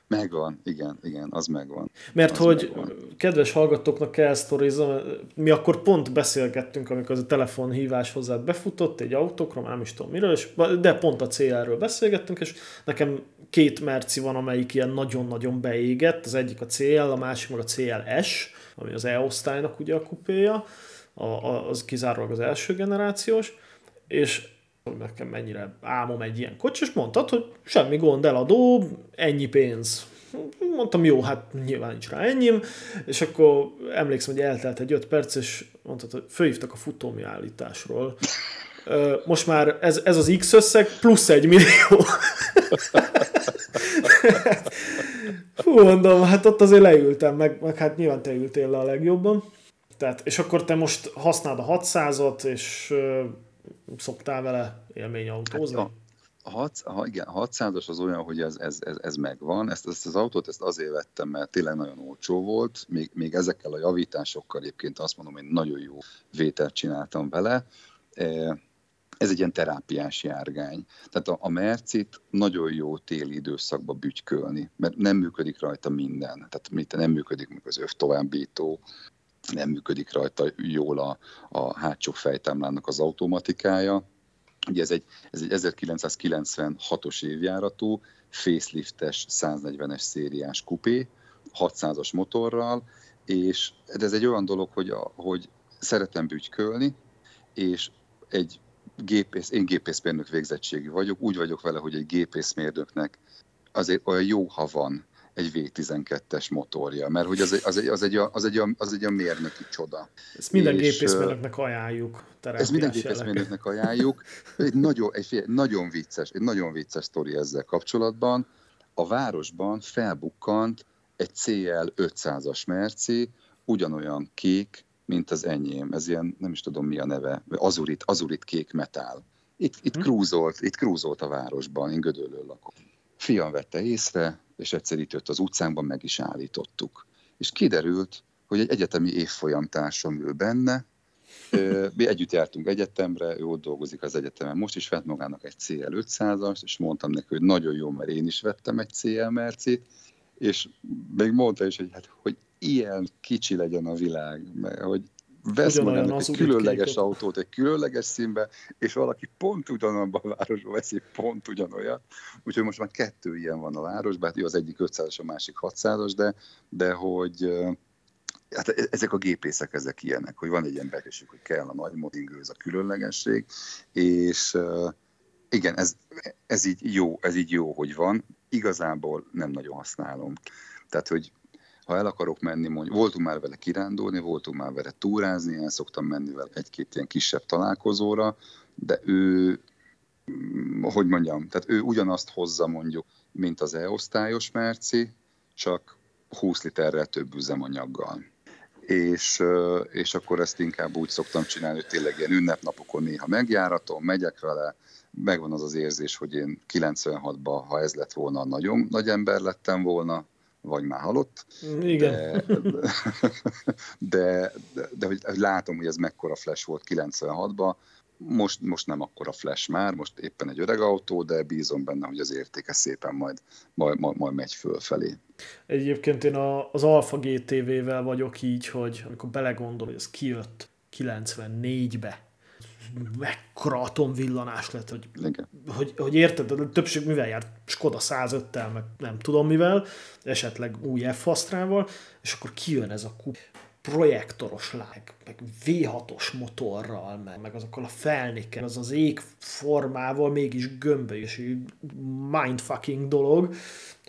S2: Megvan, igen, igen, az megvan.
S1: Mert
S2: az
S1: hogy megvan. kedves hallgatóknak kell sztorizom, mi akkor pont beszélgettünk, amikor az a telefonhívás hozzád befutott egy autókra, már nem is tudom miről, és, de pont a CL-ről beszélgettünk, és nekem két merci van, amelyik ilyen nagyon-nagyon beégett, az egyik a CL, a másik meg a CLS, ami az E-osztálynak ugye a kupéja, a, a, az kizárólag az első generációs, és hogy nekem mennyire álmom egy ilyen kocsi, és mondtad, hogy semmi gond, eladó, ennyi pénz. Mondtam, jó, hát nyilván nincs rá ennyim, és akkor emlékszem, hogy eltelt egy öt perc, és mondtad, hogy fölhívtak a futómi állításról. Most már ez, ez az X összeg plusz egy millió. <laughs> Fú, mondom, hát ott azért leültem, meg, meg hát nyilván te ültél le a legjobban. Tehát, és akkor te most használod a 600-ot, és Szoktál vele élményautózni? Hát
S2: a, hat, a, igen, a 600-as az olyan, hogy ez, ez, ez, ez megvan. Ezt, ezt az autót ezt azért vettem, mert tényleg nagyon olcsó volt. Még, még ezekkel a javításokkal egyébként azt mondom, hogy nagyon jó vételt csináltam vele. E, ez egy ilyen terápiás járgány. Tehát a, a Mercit nagyon jó téli időszakba bütykölni, mert nem működik rajta minden. Tehát mit, nem működik meg az öv továbbító, nem működik rajta jól a, a hátsó fejtámlának az automatikája. Ugye ez egy, ez egy 1996-os évjáratú, faceliftes 140-es szériás kupé, 600-as motorral, és ez egy olyan dolog, hogy, a, hogy szeretem bütykölni, és egy gépész, én gépészmérnök végzettségi vagyok, úgy vagyok vele, hogy egy gépészmérnöknek azért olyan jó, ha van egy V12-es motorja, mert hogy az egy, az egy, az egy, a, az egy, a, az egy a mérnöki csoda.
S1: Ezt minden gépészmérnöknek ajánljuk.
S2: Ezt minden gépészmérnöknek ajánljuk. Egy nagyon, egy, nagyon vicces, egy nagyon vicces sztori ezzel kapcsolatban. A városban felbukkant egy CL 500-as Merci, ugyanolyan kék, mint az enyém. Ez ilyen, nem is tudom mi a neve, azurit, azurit kék metál. Itt, itt, hm. krúzolt, itt krúzolt a városban, én Gödöllő lakom. Fiam vette észre, és egyszer itt jött az utcánkban, meg is állítottuk. És kiderült, hogy egy egyetemi évfolyam társam ül benne, mi együtt jártunk egyetemre, ő ott dolgozik az egyetemen. Most is vett magának egy CL 500-ast, és mondtam neki, hogy nagyon jó, mert én is vettem egy CL Mercit, és még mondta is, hogy, hát, hogy ilyen kicsi legyen a világ, mert hogy vesz magának egy különleges kéket. autót, egy különleges színbe, és valaki pont ugyanabban a városban veszi pont ugyanolyan. Úgyhogy most már kettő ilyen van a városban, hát jó, az egyik 500-as, a másik 600-as, de, de hogy hát e-, ezek a gépészek, ezek ilyenek, hogy van egy ilyen bekesük, hogy kell a nagy modingőz, a különlegesség, és Igen, ez, ez, így jó, ez így jó, hogy van. Igazából nem nagyon használom. Tehát, hogy ha el akarok menni, mondjuk, voltunk már vele kirándulni, voltunk már vele túrázni, el szoktam menni vele egy-két ilyen kisebb találkozóra, de ő, mm, hogy mondjam, tehát ő ugyanazt hozza mondjuk, mint az E-osztályos Merci, csak 20 literrel több üzemanyaggal. És, és akkor ezt inkább úgy szoktam csinálni, hogy tényleg ilyen ünnepnapokon néha megjáratom, megyek vele, megvan az az érzés, hogy én 96-ban, ha ez lett volna, nagyon nagy ember lettem volna, vagy már halott.
S1: Igen.
S2: De, <laughs> de, de, de hogy látom, hogy ez mekkora flash volt 96-ban, most, most nem akkora flash már, most éppen egy öreg autó, de bízom benne, hogy az értéke szépen majd, majd, majd, majd megy fölfelé.
S1: Egyébként én a, az Alfa GTV-vel vagyok így, hogy amikor belegondol, hogy ez kijött 94-be, mekkora atomvillanás lett, hogy,
S2: Igen.
S1: hogy, hogy érted, a többség mivel járt? Skoda 105-tel, meg nem tudom mivel, esetleg új f és akkor kijön ez a kup projektoros lág, meg V6-os motorral, meg, meg azokkal a felnékkel, az az ég formával mégis gömböly, és mindfucking dolog,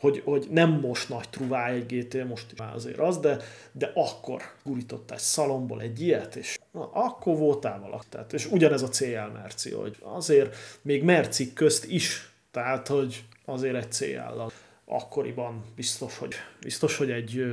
S1: hogy, hogy nem most nagy truvá egy GT, most már azért az, de, de akkor gurított egy szalomból egy ilyet, és na, akkor voltál valaki. Tehát, és ugyanez a CL Merci, hogy azért még Merci közt is, tehát, hogy azért egy CL akkoriban biztos, hogy, biztos, hogy egy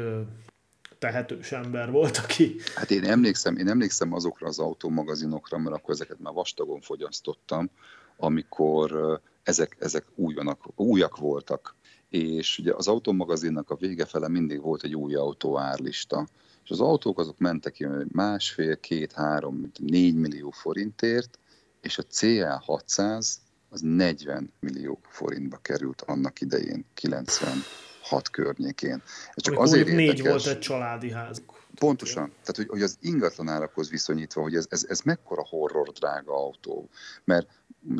S1: tehetős ember volt, aki...
S2: Hát én emlékszem, én emlékszem azokra az autómagazinokra, mert akkor ezeket már vastagon fogyasztottam, amikor ezek, ezek újanak, újak voltak. És ugye az autómagazinnak a vége fele mindig volt egy új autó árlista. És az autók azok mentek ki másfél, két, három, négy millió forintért, és a CL600 az 40 millió forintba került annak idején, 90 hat környékén.
S1: Ez csak Amikor azért négy érdekes, volt egy családi ház.
S2: Pontosan. Tehát, hogy, hogy az ingatlan árakhoz viszonyítva, hogy ez, ez, ez mekkora horror drága autó. Mert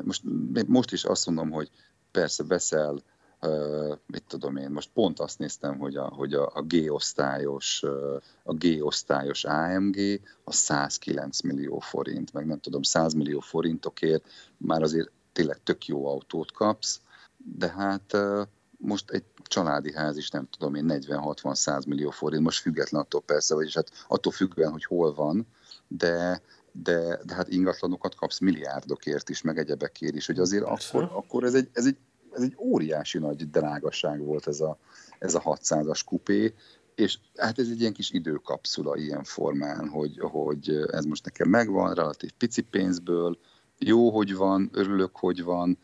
S2: most, most is azt mondom, hogy persze veszel, mit tudom én, most pont azt néztem, hogy a, hogy a, a G-osztályos, a G-osztályos AMG a 109 millió forint, meg nem tudom, 100 millió forintokért már azért tényleg tök jó autót kapsz, de hát most egy családi ház is nem tudom én 40-60-100 millió forint, most független attól persze, vagyis hát attól függően, hogy hol van, de, de, de hát ingatlanokat kapsz milliárdokért is, meg egyebekért is, hogy azért akkor, akkor ez, egy, ez, egy, ez egy óriási nagy drágaság volt ez a, ez a 600-as kupé, és hát ez egy ilyen kis időkapszula ilyen formán, hogy, hogy ez most nekem megvan, relatív pici pénzből, jó, hogy van, örülök, hogy van,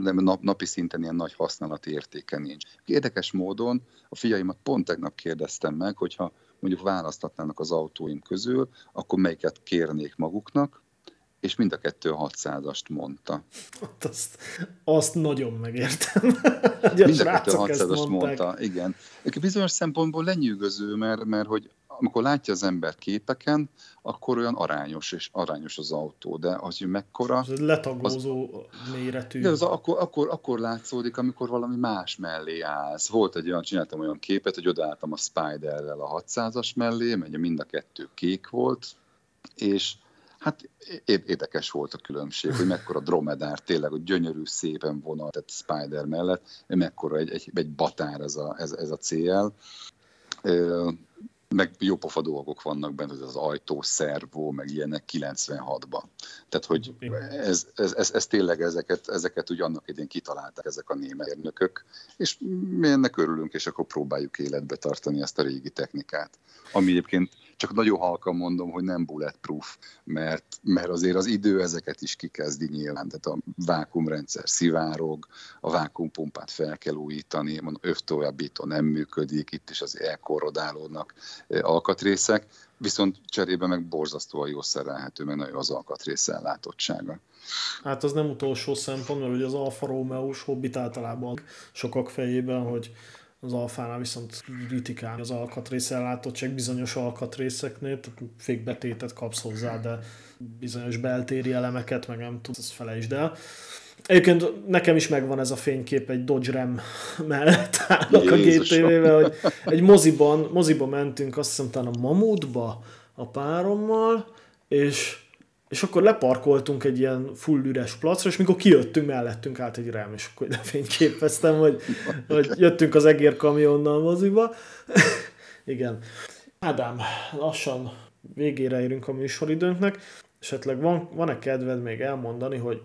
S2: nem nap, napi szinten ilyen nagy használati értéke nincs. Érdekes módon a fiaimat pont tegnap kérdeztem meg, hogyha mondjuk választhatnának az autóim közül, akkor melyiket kérnék maguknak, és mind a kettő 600-ast mondta.
S1: Hát azt, azt nagyon megértem. <laughs>
S2: mind a kettő 600-ast mondta, igen. Bizonyos szempontból lenyűgöző, mert, mert hogy amikor látja az ember képeken, akkor olyan arányos, és arányos az autó, de az, hogy mekkora...
S1: Ez letagózó az, méretű.
S2: De az akkor, akkor, akkor látszódik, amikor valami más mellé állsz. Volt egy olyan, csináltam olyan képet, hogy odaálltam a Spiderrel a 600-as mellé, mert mind a kettő kék volt, és Hát érdekes volt a különbség, hogy mekkora dromedár tényleg, hogy gyönyörű, szépen vonal, tehát Spider mellett, mekkora egy, egy, egy batár ez a, ez, ez a CL meg jópofa dolgok vannak benne, hogy az ajtó, szervó, meg ilyenek 96-ban. Tehát, hogy ez, ez, ez, ez tényleg ezeket, ezeket úgy annak idén kitalálták ezek a német érnökök, és mi ennek örülünk, és akkor próbáljuk életbe tartani ezt a régi technikát. Ami egyébként csak nagyon halkan mondom, hogy nem bulletproof, mert, mert azért az idő ezeket is kikezdi nyilván, tehát a vákumrendszer szivárog, a vákumpumpát fel kell újítani, mondom, övtojábbító nem működik, itt is az elkorrodálódnak eh, alkatrészek, viszont cserébe meg borzasztóan jó szerelhető, mert nagyon az alkatrész ellátottsága.
S1: Hát az nem utolsó szempont, mert ugye az Alfa Romeo-s hobbit általában sokak fejében, hogy az alfánál viszont kritikál az alkatrész bizonyos alkatrészeknél, tehát fékbetétet kapsz hozzá, de bizonyos beltéri elemeket, meg nem tudsz, ezt felejtsd el. Egyébként nekem is megvan ez a fénykép egy Dodge Ram <laughs> mellett állok a GTV-vel, hogy egy moziban, moziban mentünk, azt hiszem talán a Mamutba a párommal, és és akkor leparkoltunk egy ilyen full üres placra, és mikor kijöttünk, mellettünk állt egy rám, és akkor lefényképeztem, hogy, hogy jöttünk az egér kamionnal moziba. <laughs> Igen. Ádám, lassan végére érünk a műsoridőnknek. Esetleg van, van-e kedved még elmondani, hogy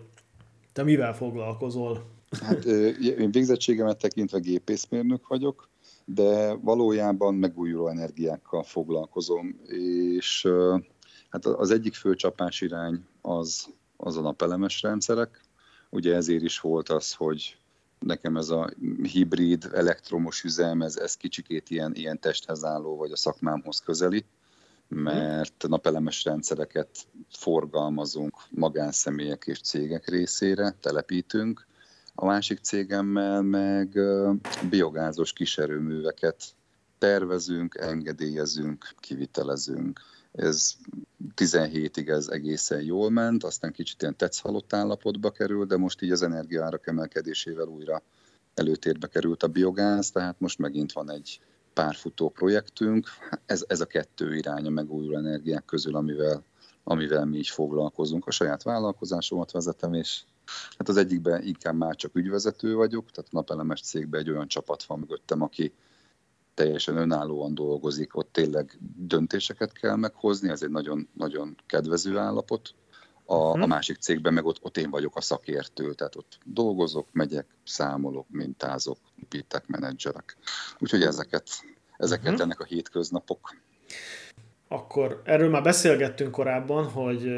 S1: te mivel foglalkozol?
S2: Hát én végzettségemet tekintve gépészmérnök vagyok, de valójában megújuló energiákkal foglalkozom, és hát az egyik fő csapás irány az, az a napelemes rendszerek. Ugye ezért is volt az, hogy nekem ez a hibrid elektromos üzem, ez, ez kicsikét ilyen, ilyen testhez álló, vagy a szakmámhoz közeli, mert napelemes rendszereket forgalmazunk magánszemélyek és cégek részére, telepítünk. A másik cégemmel meg biogázos kiserőműveket tervezünk, engedélyezünk, kivitelezünk. Ez 17-ig ez egészen jól ment, aztán kicsit ilyen tetszhalott állapotba kerül, de most így az energiárak emelkedésével újra előtérbe került a biogáz, tehát most megint van egy párfutó projektünk. Ez, ez a kettő irány a megújuló energiák közül, amivel, amivel mi is foglalkozunk. A saját vállalkozásomat vezetem, és hát az egyikben inkább már csak ügyvezető vagyok, tehát a napelemes cégben egy olyan csapat van mögöttem, aki teljesen önállóan dolgozik, ott tényleg döntéseket kell meghozni, ez egy nagyon, nagyon kedvező állapot. A, a mhm. másik cégben meg ott, ott én vagyok a szakértő, tehát ott dolgozok, megyek, számolok, mintázok, pittek menedzserek. Úgyhogy ezeket, ezeket uh-huh. ennek a hétköznapok.
S1: Akkor erről már beszélgettünk korábban, hogy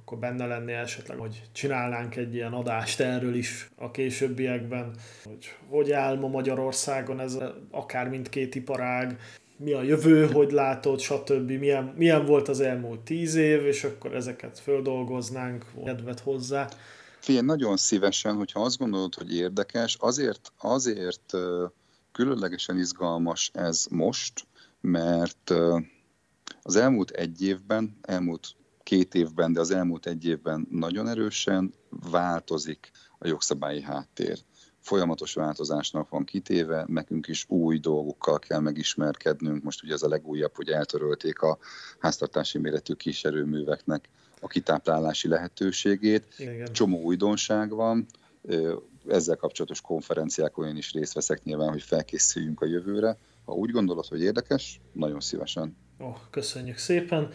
S1: akkor benne lenni esetleg, hogy csinálnánk egy ilyen adást erről is a későbbiekben, hogy hogy áll ma Magyarországon ez akár mindkét iparág, mi a jövő, hogy látod, stb. Milyen, milyen volt az elmúlt tíz év, és akkor ezeket földolgoznánk, kedvet hozzá.
S2: Figyelj, nagyon szívesen, hogyha azt gondolod, hogy érdekes, azért, azért különlegesen izgalmas ez most, mert az elmúlt egy évben, elmúlt két évben, de az elmúlt egy évben nagyon erősen változik a jogszabályi háttér folyamatos változásnak van kitéve, nekünk is új dolgokkal kell megismerkednünk. Most ugye ez a legújabb, hogy eltörölték a háztartási méretű kiserőműveknek a kitáplálási lehetőségét. Igen. Csomó újdonság van, ezzel kapcsolatos konferenciákon én is részt veszek nyilván, hogy felkészüljünk a jövőre. Ha úgy gondolod, hogy érdekes, nagyon szívesen.
S1: Oh, köszönjük szépen.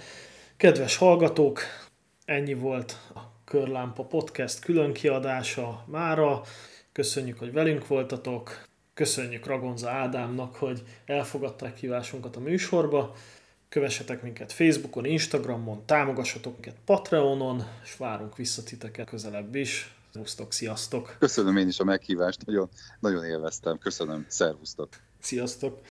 S1: Kedves hallgatók, ennyi volt a Körlámpa Podcast külön kiadása mára. Köszönjük, hogy velünk voltatok. Köszönjük Ragonza Ádámnak, hogy elfogadták hívásunkat a műsorba. Kövessetek minket Facebookon, Instagramon, támogassatok minket Patreonon, és várunk vissza titeket közelebb is. Szervusztok, sziasztok!
S2: Köszönöm én is a meghívást, nagyon, nagyon élveztem. Köszönöm, szervusztok!
S1: Sziasztok!